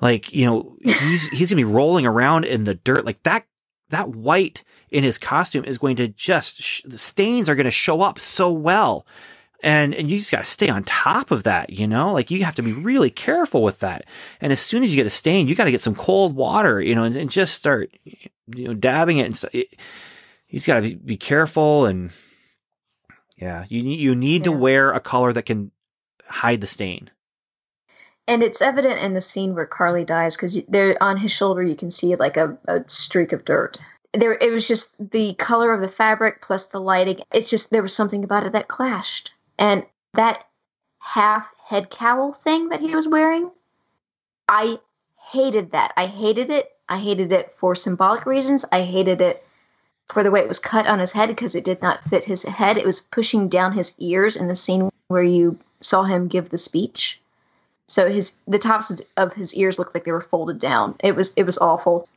like you know he's he's gonna be rolling around in the dirt like that. That white in his costume is going to just sh- the stains are going to show up so well. And, and you just got to stay on top of that, you know, like you have to be really careful with that. And as soon as you get a stain, you got to get some cold water, you know, and, and just start, you know, dabbing it and stuff. He's got to be, be careful and yeah, you need you need to wear a color that can hide the stain. And it's evident in the scene where Karli dies because there on his shoulder you can see like a, a streak of dirt. There, it was just the color of the fabric plus the lighting. It's just there was something about it that clashed, and that half head cowl thing that he was wearing, I hated that. I hated it. I hated it for symbolic reasons. I hated it for the way it was cut on his head because it did not fit his head. It was pushing down his ears in the scene where you saw him give the speech. So his the tops of his ears looked like they were folded down. It was it was awful.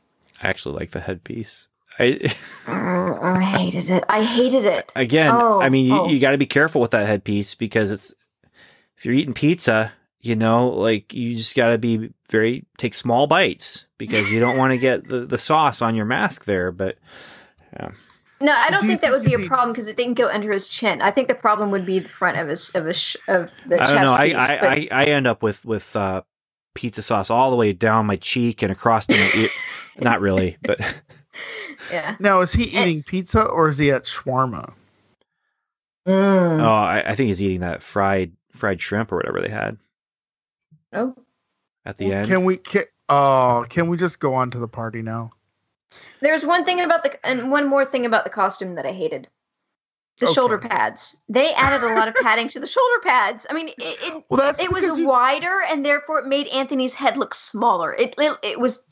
I actually like the headpiece. I Mm, I hated it. I hated it. again, Oh, I mean, you, oh. you got to be careful with that headpiece because it's if you're eating pizza, you know, like you just got to be very take small bites because you don't want to get the, the sauce on your mask there. But No, I don't Do think that would think be a he's- problem because it didn't go under his chin. I think the problem would be the front of his of his sh- of the I chest don't know. I, piece. I, but I, I end up with with uh, pizza sauce all the way down my cheek and across to my ear. Not really, but yeah. Now, is he eating pizza or is he at shawarma? Mm. oh, I, I think he's eating that fried fried shrimp or whatever they had Oh, at the end. Can we? Can, oh, can we just go on to the party now? There's one thing about the and one more thing about the costume that I hated. The Okay. shoulder pads. They added a lot of padding to the shoulder pads. I mean, it, it, Well, it was you- wider and therefore it made Anthony's head look smaller. It it, it was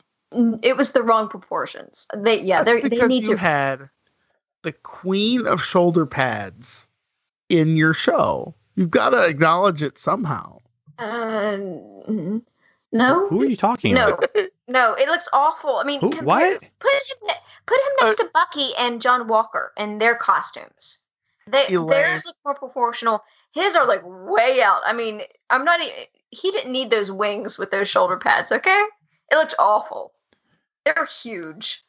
it was the wrong proportions. They yeah, they they need you to had the queen of shoulder pads in your show. You've got to acknowledge it somehow. uh, n- no. Who are you talking No, about? no, it looks awful. I mean, Who- compare- what? Put him, put him next to Bucky and John Walker and their costumes. They, Elaine. theirs look more proportional. His are like way out. I mean, I'm not. e- He didn't need those wings with those shoulder pads. Okay, it looked awful. They're huge.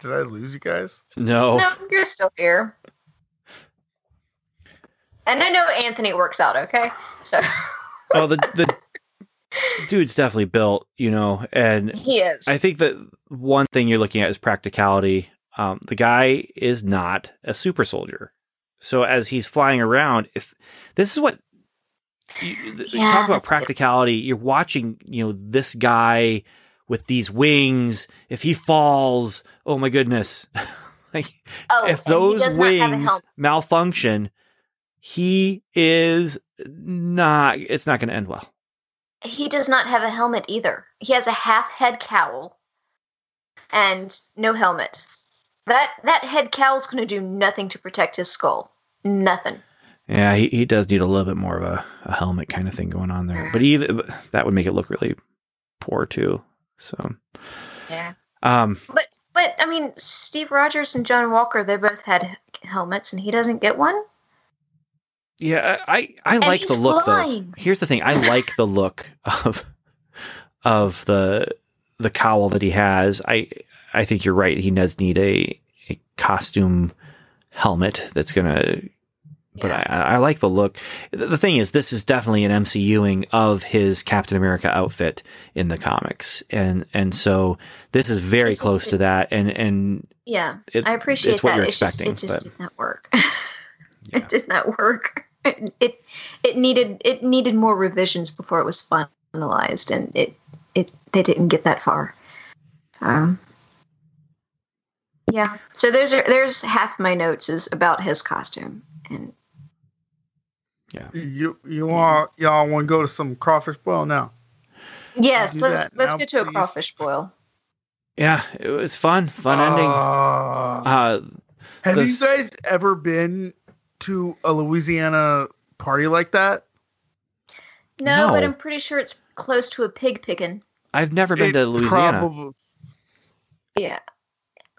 Did I lose you guys? No. No, you're still here. And I know Anthony works out. Okay, so well, the the dude's definitely built, you know, and he is. I think that one thing you're looking at is practicality. Um, the guy is not a super soldier, so as he's flying around, if this is what you, th- Yeah, talk about practicality, you're watching, you know, this guy with these wings. If he falls, oh my goodness! like oh, if those does not have a wings malfunction, he is not. It's not going to end well. He does not have a helmet either. He has a half head cowl and no helmet. That that head cowl is going to do nothing to protect his skull. Nothing. Yeah, he, he does need a little bit more of a, a helmet kind of thing going on there. But even that would make it look really poor too. So, Yeah. um, But but I mean, Steve Rogers and John Walker, they both had helmets, and he doesn't get one. Yeah, I I like the look flying. though. Here's the thing: I like the look of of the the cowl that he has. I I think you're right. He does need a a costume helmet that's gonna. But Yeah. I, I like the look. The thing is, this is definitely an MCUing of his Captain America outfit in the comics, and and so this is very It's close that- to that. And and Yeah, it, I appreciate it's what that. you're it's just expecting. it just but did not work. Yeah. It did not work. It, it it needed it needed more revisions before it was finalized, and it it they didn't get that far. Um, yeah. So there's there's half my notes is about his costume, and Yeah. You you want y'all want to go to some crawfish boil now? yes, do let's let's now, get to a please. crawfish boil. yeah, it was fun, fun ending. Uh, Uh, have this- you guys ever been to a Louisiana party like that? No, but I'm pretty sure it's close to a pig picking. I've never been It to Louisiana. probably- Yeah.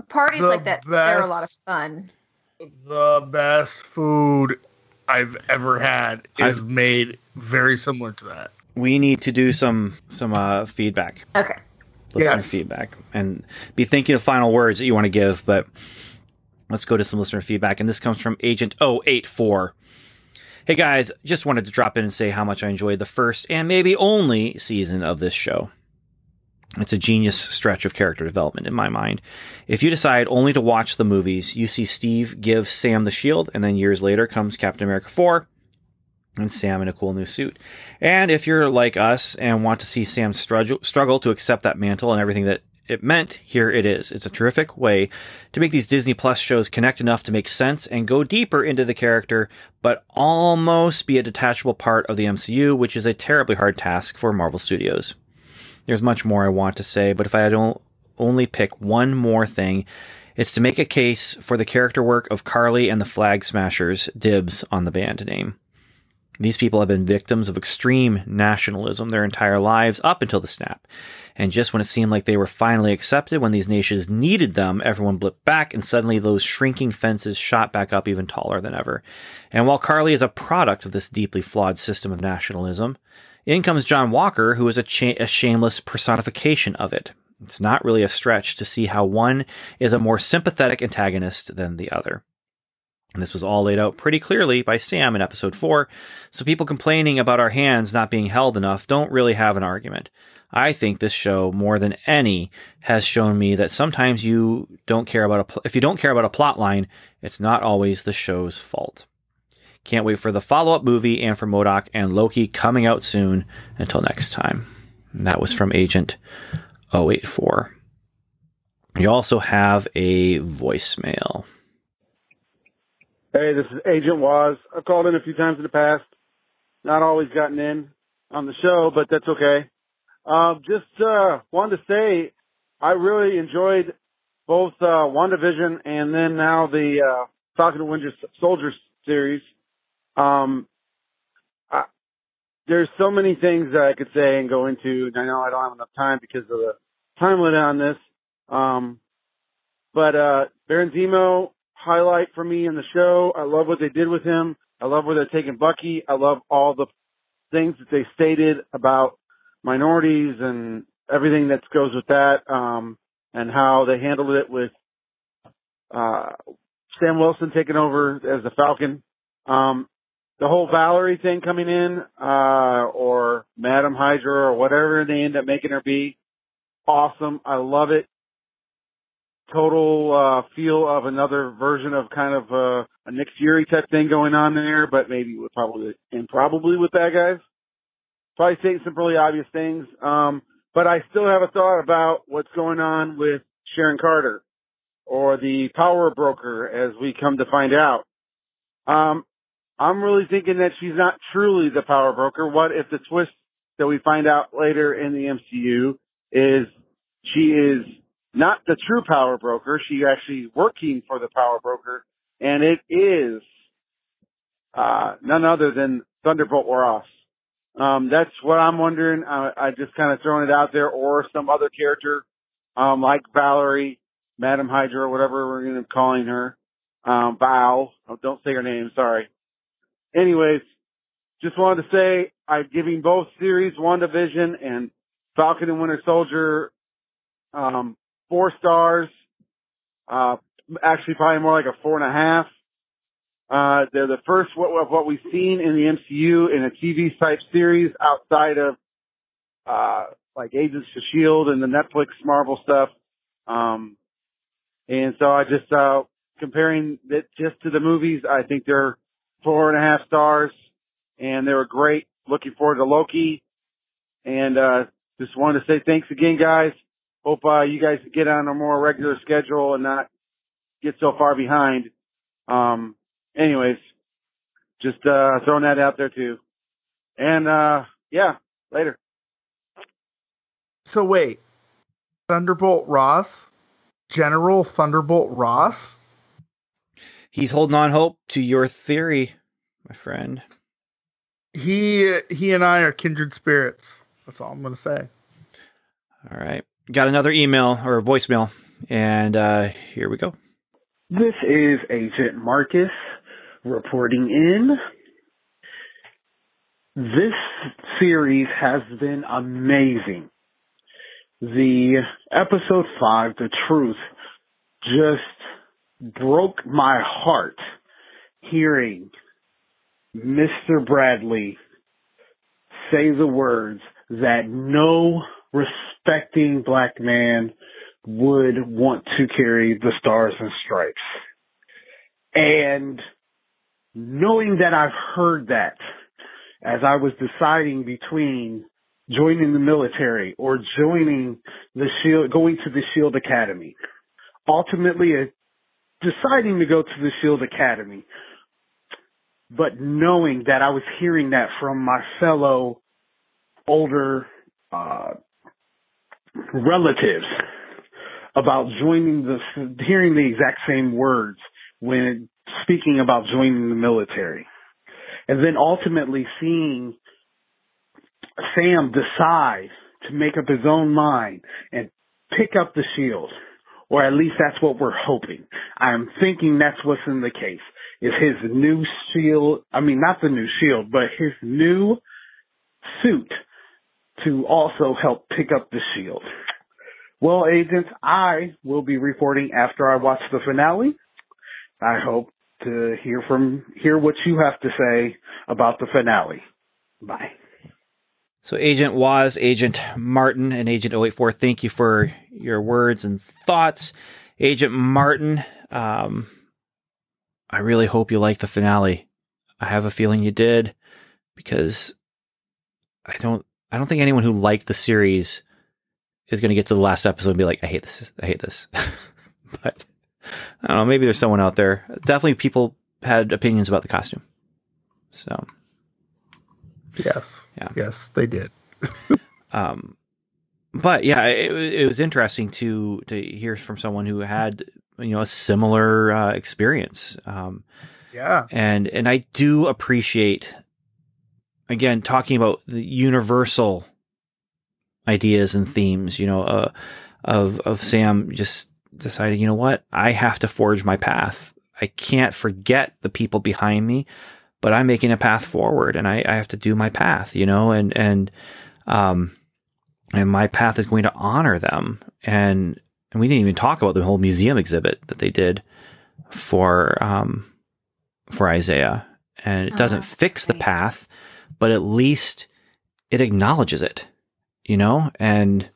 Parties The like that, they're a lot of best- fun. the best food I've ever had is I've- made very similar to that. we need to do some some uh, feedback, Okay. listener Yes. feedback, and be thinking of final words that you want to give. But let's go to some listener feedback, and this comes from Agent 084. Hey guys, just wanted to drop in and say how much I enjoyed the first and maybe only season of this show. It's a genius stretch of character development in my mind. If you decide only to watch the movies, you see Steve give Sam the shield, and then years later comes Captain America 4 and Sam in a cool new suit. And if you're like us and want to see Sam struggle, to accept that mantle and everything that it meant, here it is. It's a terrific way to make these Disney Plus shows connect enough to make sense and go deeper into the character, but almost be a detachable part of the MCU, which is a terribly hard task for Marvel Studios. There's much more I want to say, but if I don't only pick one more thing, it's to make a case for the character work of Karli and the Flag Smashers, dibs on the band name. These people have been victims of extreme nationalism their entire lives up until the snap. And just when it seemed like they were finally accepted, when these nations needed them, everyone blipped back and suddenly those shrinking fences shot back up even taller than ever. And while Karli is a product of this deeply flawed system of nationalism, in comes John Walker, who is a, cha- a shameless personification of it. It's not really a stretch to see how one is a more sympathetic antagonist than the other. And this was all laid out pretty clearly by Sam in episode 4, so people complaining about our hands not being held enough don't really have an argument. I think this show, more than any, has shown me that sometimes you don't care about a pl- if you don't care about a plot line, it's not always the show's fault. Can't wait for the follow up movie and for MODOK and Loki coming out soon. Until next time. And that was from Agent 084. You also have a voicemail. Hey, this is Agent Waz. I've called in a few times in the past. Not always gotten in on the show, but that's okay. Um, just uh, wanted to say I really enjoyed both uh, WandaVision and then now the uh, Falcon and Winter Soldier series. Um, I, there's so many things that I could say and go into. I know I don't have enough time because of the time limit on this. Um, but uh, Baron Zemo highlight for me in the show. I love what they did with him. I love where they're taking Bucky. I love all the things that they stated about minorities and everything that goes with that, um, and how they handled it with uh, Sam Wilson taking over as the Falcon. Um, the whole Valerie thing coming in, uh, or Madam Hydra or whatever they end up making her be, awesome. I love it total uh, feel of another version of kind of uh, a Nick Fury type thing going on there, but maybe with probably and probably with bad guys. Probably saying some really obvious things. Um, but I still have a thought about what's going on with Sharon Carter or the power broker as we come to find out. Um, I'm really thinking that she's not truly the power broker. What if the twist that we find out later in the MCU is she is not the true power broker. She actually working for the power broker, and it is uh, none other than Thunderbolt Ross. Um, that's what I'm wondering. I, I just kind of throwing it out there, or some other character um, like Valerie, Madam Hydra, or whatever we're going to be calling her. Um, Val. Oh, don't say her name. Sorry. Anyways, just wanted to say I'm giving both series, WandaVision and Falcon and Winter Soldier, um, four stars. Uh, actually probably more like a four and a half. Uh, they're the first what, of what we've seen in the MCU in a TV type series outside of, uh, like Agents of S.H.I.E.L.D. and the Netflix Marvel stuff. Um, and so I just, uh, comparing it just to the movies, I think they're four and a half stars and they were great. Looking forward to Loki and, uh, just wanted to say thanks again, guys hope uh, you guys get on a more regular schedule and not get so far behind. Um, anyways, just uh, throwing that out there too. And uh, yeah, later. So wait, Thunderbolt Ross, General Thunderbolt Ross. He's holding on hope to your theory, my friend. He he and I are kindred spirits. That's all I'm going to say. All right got another email or voicemail, and uh, here we go. This is Agent Marcus reporting in. This series has been amazing. The episode five, The Truth, just broke my heart hearing Mr. Bradley say the words that no respecting black man would want to carry the stars and stripes. And knowing that I've heard that as I was deciding between joining the military or joining the shield, going to the shield academy, ultimately uh, deciding to go to the shield academy, but knowing that I was hearing that from my fellow older uh, relatives about joining the, hearing the exact same words when speaking about joining the military. And then ultimately seeing Sam decide to make up his own mind and pick up the shield. Or at least that's what we're hoping. I'm thinking that's what's in the case. Is his new shield, I mean not the new shield, but his new suit to also help pick up the shield. Well, agents, I will be reporting after I watch the finale. I hope to hear from hear what you have to say about the finale. Bye. So, Agent Waz, Agent Martin, and Agent 084, thank you for your words and thoughts. Agent Martin, um, I really hope you like the finale. I have a feeling you did because I don't, I don't think anyone who liked the series is going to get to the last episode and be like, I hate this. I hate this. but I don't know. Maybe there's someone out there. Definitely people had opinions about the costume. So, Yes. Yeah. Yes, they did. um, but yeah, it, it was interesting to to hear from someone who had you know a similar uh, experience. Um, Yeah. and and I do appreciate again talking about the universal ideas and themes. You know, uh, of of Sam just deciding, you know what, I have to forge my path. I can't forget the people behind me, but I'm making a path forward, and I, I have to do my path. You know, and and um, and my path is going to honor them. And and we didn't even talk about the whole museum exhibit that they did for um for Isaiah. And it doesn't that's fix the path, but at least it acknowledges it, you know? And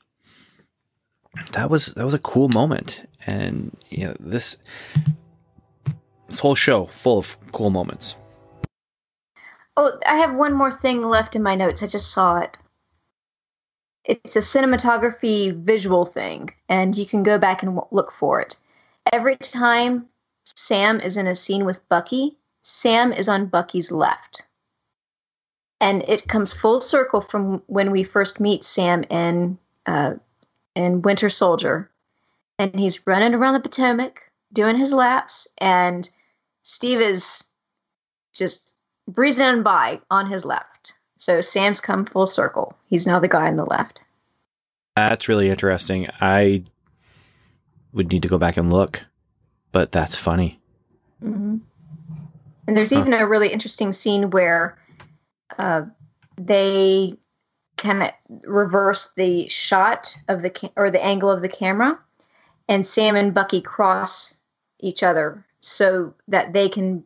that was that was a cool moment. And you know, this this whole show full of cool moments. Oh, I have one more thing left in my notes. I just saw it. It's a cinematography visual thing, and you can go back and look for it. Every time Sam is in a scene with Bucky, Sam is on Bucky's left. And it comes full circle from when we first meet Sam in uh, in Winter Soldier, and he's running around the Potomac doing his laps, and Steve is just breezing on by on his left. So Sam's come full circle. He's now the guy on the left. That's really interesting. I would need to go back and look, but that's funny. hmm And there's Huh. even a really interesting scene where uh, they kind of reverse the shot of the ca- or the angle of the camera, and Sam and Bucky cross each other so that they can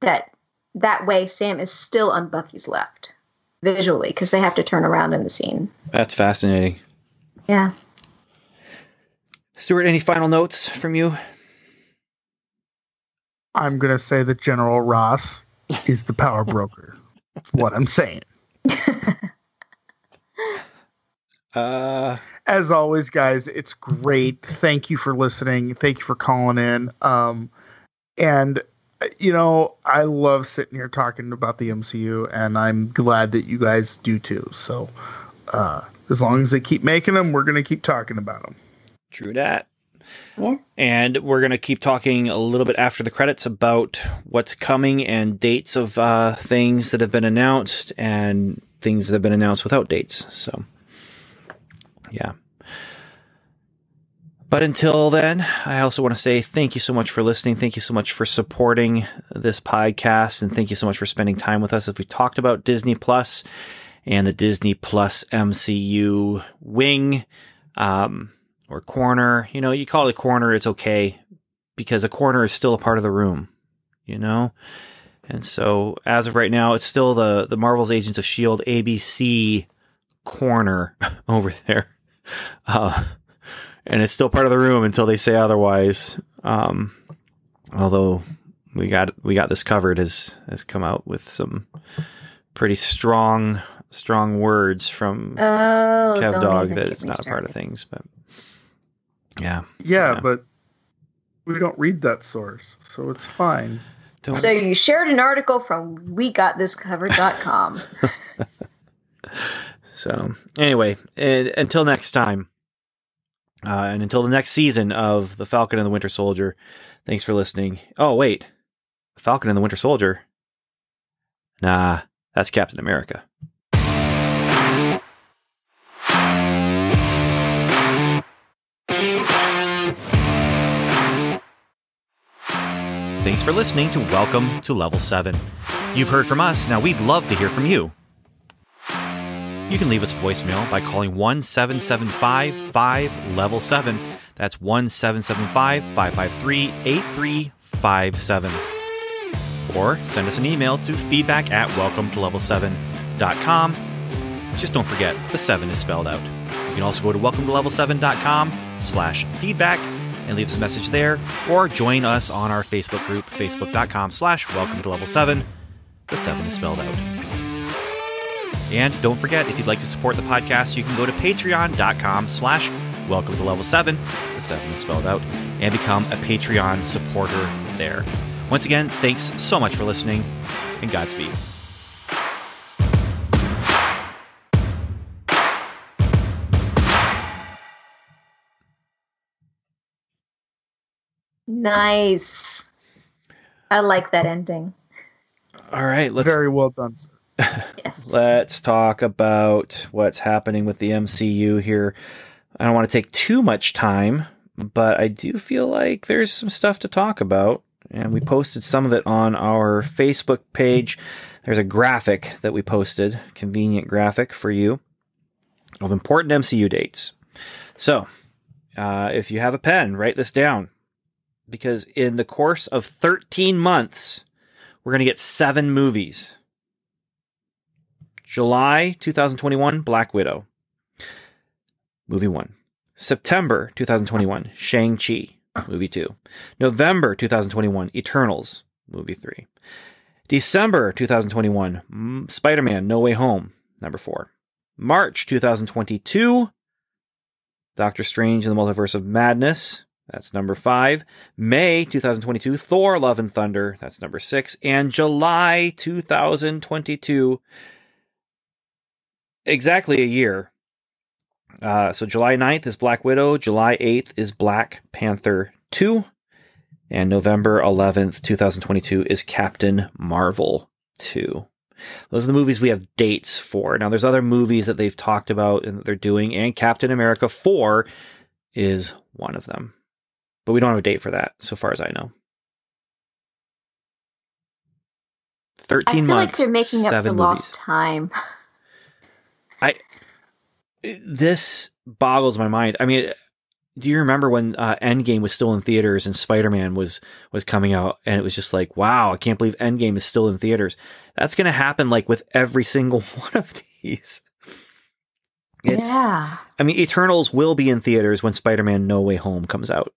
that that way Sam is still on Bucky's left visually because they have to turn around in the scene. That's fascinating. Yeah. Stuart, any final notes from you? I'm gonna say that General Ross is the power broker. That's what I'm saying. Uh, As always, guys, it's great. Thank you for listening. Thank you for calling in. Um, and you know, I love sitting here talking about the MCU, and I'm glad that you guys do too. So, uh, as long as they keep making them, we're gonna keep talking about them. true that. Yeah. And we're going to keep talking a little bit after the credits about what's coming and dates of uh, things that have been announced and things that have been announced without dates. So, yeah. But until then, I also want to say thank you so much for listening. Thank you so much for supporting this podcast. And thank you so much for spending time with us If we talked about Disney Plus and the Disney Plus MCU wing. Um, or corner. You know, you call it a corner, it's okay because a corner is still a part of the room, you know? And so as of right now, it's still the, the Marvel's Agents of S.H.I.E.L.D. ABC corner over there. Uh, and it's still part of the room until they say otherwise. Um, although we got, we got this covered has, has come out with some pretty strong, strong words from Oh, Kev Dog that it's me not a part of things, but yeah. Yeah, Yeah. but we don't read that source, so it's fine. Don't, So you shared an article from WeGotThisCovered.com. so anyway, and, until next time, uh, and until the next season of The Falcon and the Winter Soldier, thanks for listening. Oh, wait. Falcon and the Winter Soldier? Nah, that's Captain America. Thanks for listening to Welcome to Level 7. You've heard from us, now we'd love to hear from you. You can leave us voicemail by calling 1 775 5 level 7. That's 1 775 553 8357. Or send us an email to feedback at welcome to level 7.com. Just don't forget, the 7 is spelled out. You can also go to welcome to level 7.com slash feedback and leave us a message there, or join us on our Facebook group, facebook.com slash welcome to level 7. The 7 is spelled out. And don't forget, if you'd like to support the podcast, you can go to patreon.com slash welcome to level 7, the 7 is spelled out, and become a Patreon supporter there. Once again, thanks so much for listening, and Godspeed. Nice. I like that ending. All right, let's Very well done. Let's talk about what's happening with the MCU here. I don't want to take too much time, but I do feel like there's some stuff to talk about. And we posted some of it on our Facebook page. There's a graphic that we posted, convenient graphic for you, of important MCU dates. So, uh, if you have a pen, write this down. Because in the course of 13 months, we're going to get seven movies. July 2021, Black Widow. Movie 1. September 2021, Shang-Chi. Movie 2. November 2021, Eternals. Movie 3. December 2021, mm, Spider-Man No Way Home. Number 4. March 2022, Doctor Strange and the Multiverse of Madness. That's number 5. May 2022, Thor Love and Thunder. That's number 6. And July 2022, exactly a year. Uh, so July 9th is Black Widow, July 8th is Black Panther 2, and November 11th, 2022 is Captain Marvel 2. Those are the movies we have dates for. Now there's other movies that they've talked about and that they're doing, and Captain America 4 is one of them. But we don't have a date for that, so far as I know. 13 I 13 feel months. like they're making up for seven lost movies. time. this boggles my mind. I mean, do you remember when uh, Endgame was still in theaters and Spider Man was was coming out, and it was just like, wow, I can't believe Endgame is still in theaters. That's going to happen like with every single one of these. It's, yeah. I mean, Eternals will be in theaters when Spider Man No Way Home comes out.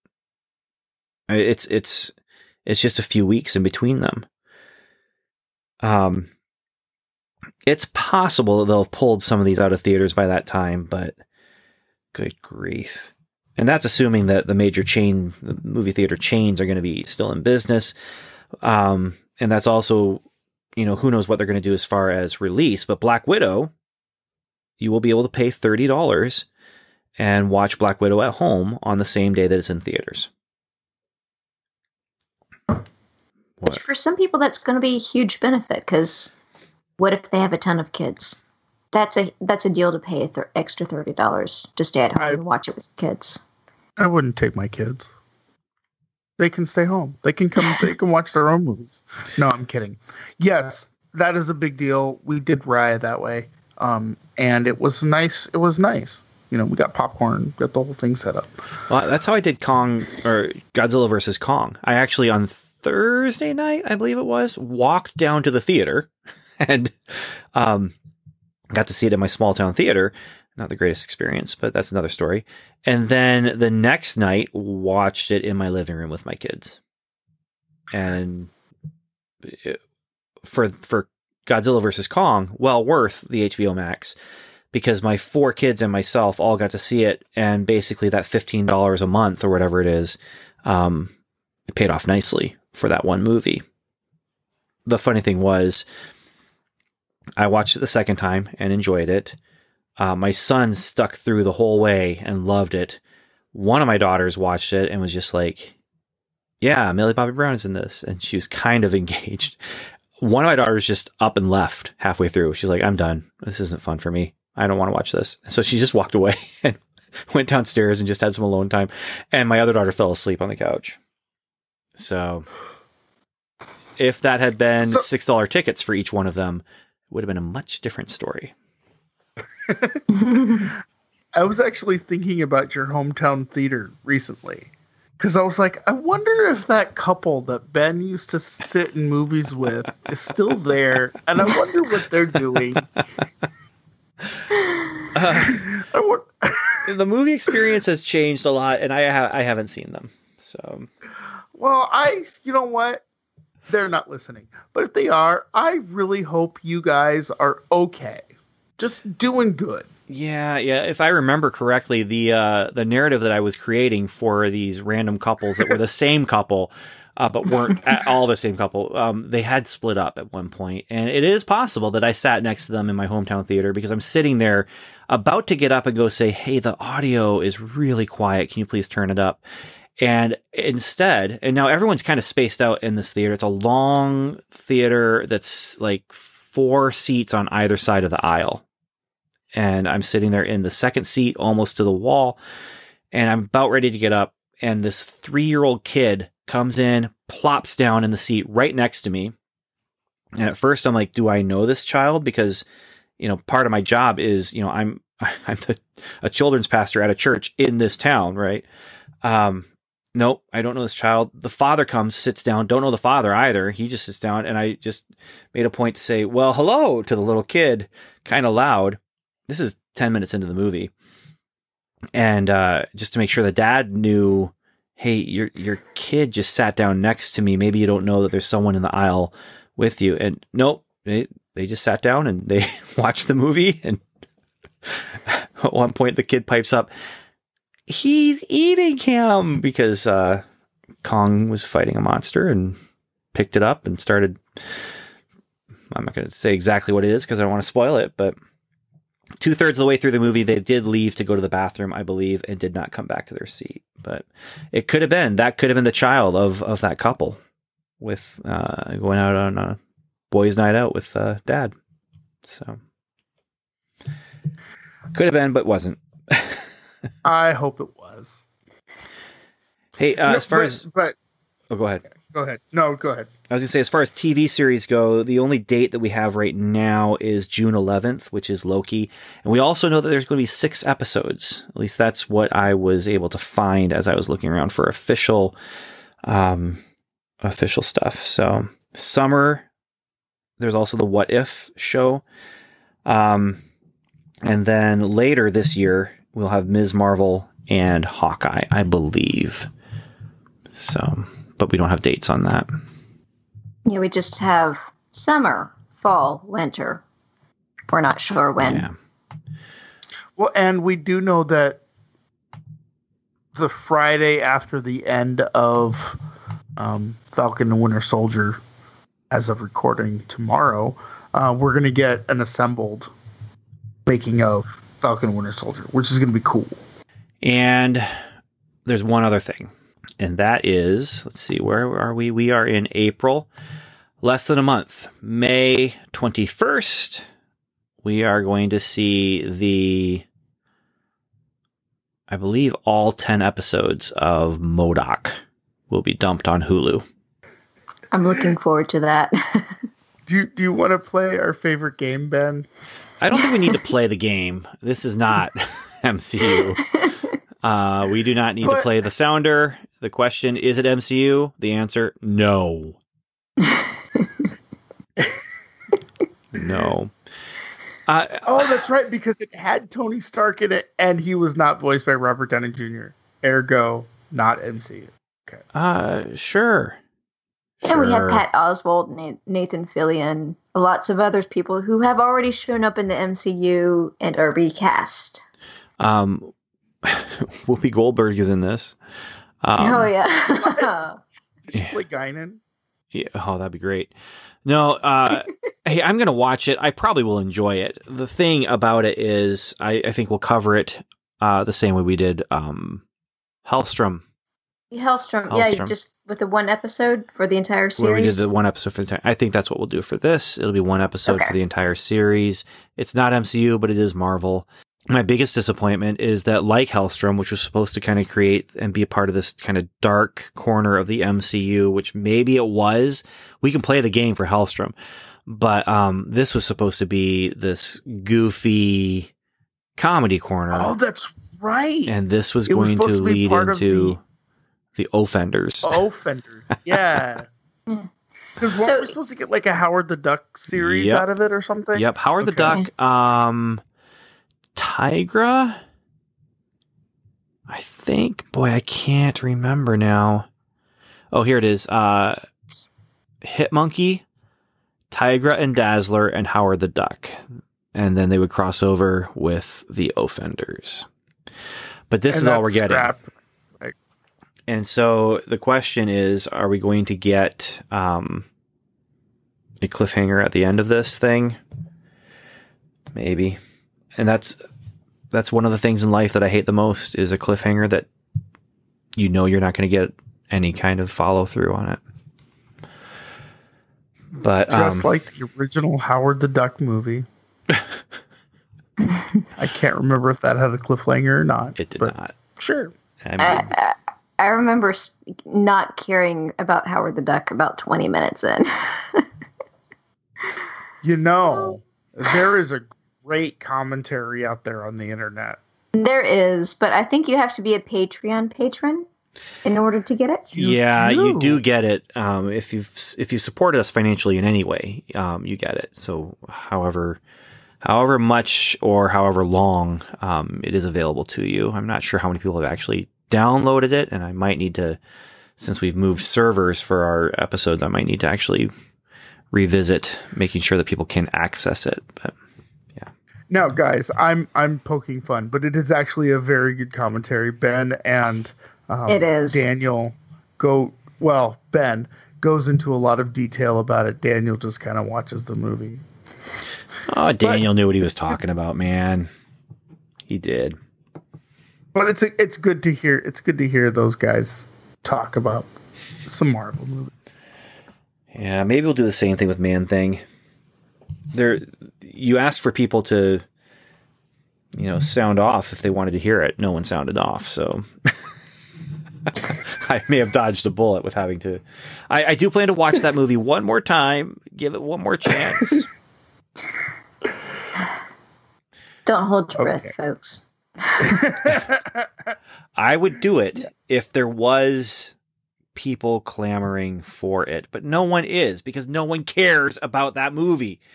It's it's it's just a few weeks in between them. Um, it's possible that they'll have pulled some of these out of theaters by that time, but good grief. And that's assuming that the major chain, the movie theater chains are going to be still in business. Um, and that's also, you know, who knows what they're going to do as far as release, but Black Widow, you will be able to pay $30 and watch Black Widow at home on the same day that it's in theaters. Which What? for some people, that's going to be a huge benefit because what if they have a ton of kids? That's a that's a deal to pay th- extra thirty dollars to stay at home I- and watch it with kids. I wouldn't take my kids. They can stay home. They can come. they can watch their own movies. No, I'm kidding. Yes, that is a big deal. We did Raya that way, um, and it was nice. It was nice. You know, we got popcorn, got the whole thing set up. Well, that's how I did Kong or Godzilla versus Kong. I actually on Thursday night, I believe it was, walked down to the theater and um, got to see it in my small town theater. Not the greatest experience, but that's another story. And then the next night, watched it in my living room with my kids. And it- for for Godzilla versus Kong, well worth the HBO Max because my four kids and myself all got to see it, and basically that fifteen dollars a month or whatever it is, um, it paid off nicely for that one movie. The funny thing was, I watched it the second time and enjoyed it. Uh, my son stuck through the whole way and loved it. One of my daughters watched it and was just like, "Yeah, Millie Bobby Brown is in this," and she was kind of engaged. One of my daughters just up and left halfway through. She's like, "I'm done. This isn't fun for me. I don't want to watch this." So she just walked away and went downstairs and just had some alone time. And my other daughter fell asleep on the couch. So if that had been So- six dollar tickets for each one of them, it would have been a much different story. I was actually thinking about your hometown theater recently. Because I was like, I wonder if that couple that Ben used to sit in movies with is still there, and I wonder what they're doing. Uh, want, the movie experience has changed a lot, and I ha- I haven't seen them. So well, I, you know what? They're not listening. But if they are, I really hope you guys are okay. Just doing good. yeah, yeah. If I remember correctly, the uh, the narrative that I was creating for these random couples that were the same couple. Uh, but weren't at all the same couple. Um, they had split up at one point, and it is possible that I sat next to them in my hometown theater because I'm sitting there about to get up and go say, "Hey, the audio is really quiet. Can you please turn it up?" And instead, and now everyone's kind of spaced out in this theater. It's a long theater that's like four seats on either side of the aisle. And I'm sitting there in the second seat, almost to the wall. And I'm about ready to get up. And this three year old kid comes in, plops down in the seat right next to me. And at first I'm like, do I know this child? Because, you know, part of my job is, you know, I'm, I'm the, a children's pastor at a church in this town, right? Um, nope, I don't know this child. The father comes, sits down, don't know the father either. He just sits down and I just made a point to say, well, hello to the little kid, kind of loud. This is 10 minutes into the movie. And, uh, just to make sure the dad knew, Hey, your, your kid just sat down next to me. Maybe you don't know that there's someone in the aisle with you. And nope, they, they just sat down and they watched the movie. And at one point the kid pipes up, he's eating him because uh, Kong was fighting a monster and picked it up and started. I'm not going to say exactly what it is because I don't want to spoil it, but two thirds of the way through the movie, they did leave to go to the bathroom, I believe, and did not come back to their seat. But it could have been that could have been the child of of that couple with uh, going out on a boys' night out with uh, dad. So could have been, but wasn't. I hope it was. Hey, uh, No, as far but, as but oh, go ahead. go ahead. No, go ahead. I was gonna say, as far as TV series go, the only date that we have right now is June 11th, which is Loki, and we also know that there's going to be six episodes. At least that's what I was able to find as I was looking around for official, um, official stuff. So summer, there's also the What If show, um, and then later this year we'll have Ms. Marvel and Hawkeye, I believe. So, but we don't have dates on that. Yeah, we just have summer, fall, winter. We're not sure when. Yeah. Well, and we do know that the Friday after the end of um, Falcon and Winter Soldier, as of recording tomorrow, uh, we're going to get an assembled making of Falcon Winter Soldier, which is going to be cool. And there's one other thing, and that is let's see, where are we? We are in April, less than a month, May 21st. We are going to see the, I believe, all 10 episodes of MODOK will be dumped on Hulu. I'm looking forward to that. Do you, do you want to play our favorite game, Ben? I don't think we need to play the game. This is not MCU. Uh, we do not need to play the sounder. The question is it MCU? The answer no. no. Uh, Oh, that's right, because it had Tony Stark in it, and he was not voiced by Robert Downey Jr. Ergo, not MCU. Okay. uh, sure. And we have Pat Oswalt, Nathan Fillion, lots of other people who have already shown up in the MCU and are recast. Um, Whoopi Goldberg is in this. Um, oh yeah. Did she play Guinan? Yeah, oh, that'd be great. No, uh, hey, I'm gonna watch it. I probably will enjoy it. The thing about it is, I, I think we'll cover it uh, the same way we did um, Helstrom, Helstrom, yeah, you just with the one episode for the entire where we did series. the one episode for the entire. I think that's what we'll do for this. It'll be one episode Okay. for the entire series. It's not MCU, but it is Marvel. My biggest disappointment is that, like Helstrom, which was supposed to kind of create and be a part of this kind of dark corner of the MCU, which maybe it was, we can play the game for Helstrom. but um, this was supposed to be this goofy comedy corner, Oh, that's right. and this was it going supposed to to be lead part of into the- the offenders. offenders. Yeah. Yeah. Because what So- we're supposed to get like a Howard the Duck series Yep. out of it or something. Yep, Howard the Duck. Um, Tigra. I think. Boy, I can't remember now. Oh, here it is. Uh, Hit Monkey, Tigra and Dazzler, and Howard the Duck, and then they would cross over with the Offenders. But this And is all we're that's getting. scrapped. And so the question is, are we going to get um, a cliffhanger at the end of this thing? Maybe. And that's that's one of the things in life that I hate the most is a cliffhanger that you know you're not going to get any kind of follow through on it. But Just um, like the original Howard the Duck movie. I can't remember if that had a cliffhanger or not. it did not. Sure. I mean, I, I remember not caring about Howard the Duck about 20 minutes in. You know, there is a great commentary out there on the internet. there is, but I think you have to be a Patreon patron in order to get it. You yeah, you do. do get it. Um, if you've if you supported us financially in any way, um, you get it. So, however, however much or however long, um, it is available to you. I'm not sure how many people have actually downloaded it, and I might need to, since we've moved servers for our episodes, I might need to actually revisit making sure that people can access it. But yeah. Now, guys, I'm I'm poking fun, but it is actually a very good commentary. Ben and um, It is. Daniel go well. Ben goes into a lot of detail about it. Daniel just kind of watches the movie. oh, Daniel knew what he was talking about, man. He did. But it's it's good to hear. It's good to hear those guys talk about some Marvel movies. Yeah, maybe we'll do the same thing with Man Thing. There, you asked for people to, you know, sound off if they wanted to hear it. No one sounded off, so I may have dodged a bullet with having to. I, I do plan to watch that movie one more time, give it one more chance. Don't hold your Okay. breath, folks. I would do it if there was people clamoring for it, but no one is because no one cares about that movie.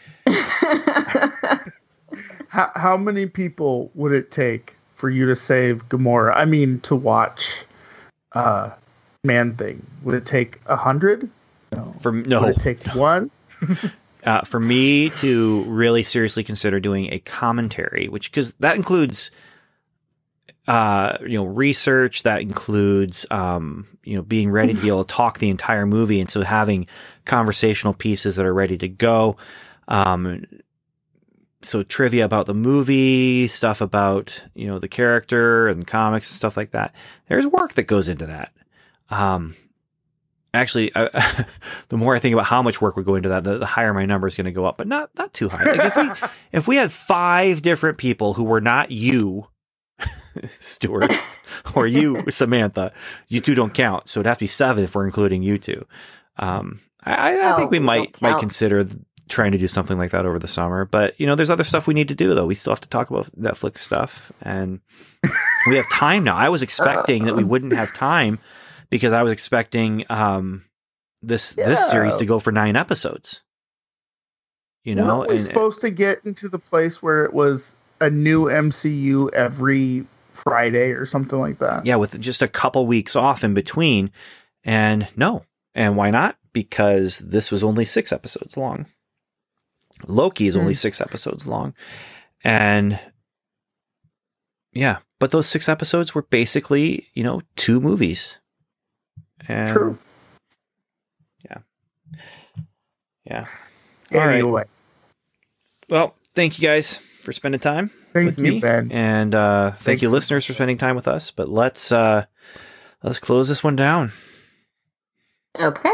How how many people would it take for you to save Gamora? I mean, to watch uh, Man Thing. Would it take a hundred? No. For no, Would it take one? uh, for me to really seriously consider doing a commentary, which because that includes, uh, you know, research. That includes, um, you know, being ready to be able to talk the entire movie, and so having conversational pieces that are ready to go. Um, so trivia about the movie, stuff about you know the character and comics and stuff like that. There's work that goes into that. Um, actually, the more I think about how much work would go into that, the, the higher my number is going to go up, but not not too high. Like if we if we had five different people who were not you, Stuart, or you, Samantha, you two don't count. So it'd have to be seven if we're including you two. Um, I, I Oh, think we we might might consider trying to do something like that over the summer. But you know, there's other stuff we need to do though. We still have to talk about Netflix stuff, and we have time now. I was expecting that we wouldn't have time because I was expecting um, this this series to go for nine episodes. You know, Weren't we and- supposed to get into the place where it was a new MCU every Friday or something like that? yeah, with just a couple weeks off in between. And no. And why not? Because this was only six episodes long. Loki is only Hmm. six episodes long. And yeah, but those six episodes were basically, you know, two movies. And True. Yeah. All right. Anyway, Well, thank you guys for spending time thank with you, me. Ben. And uh thank Thanks. you listeners for spending time with us. But let's uh let's close this one down. okay.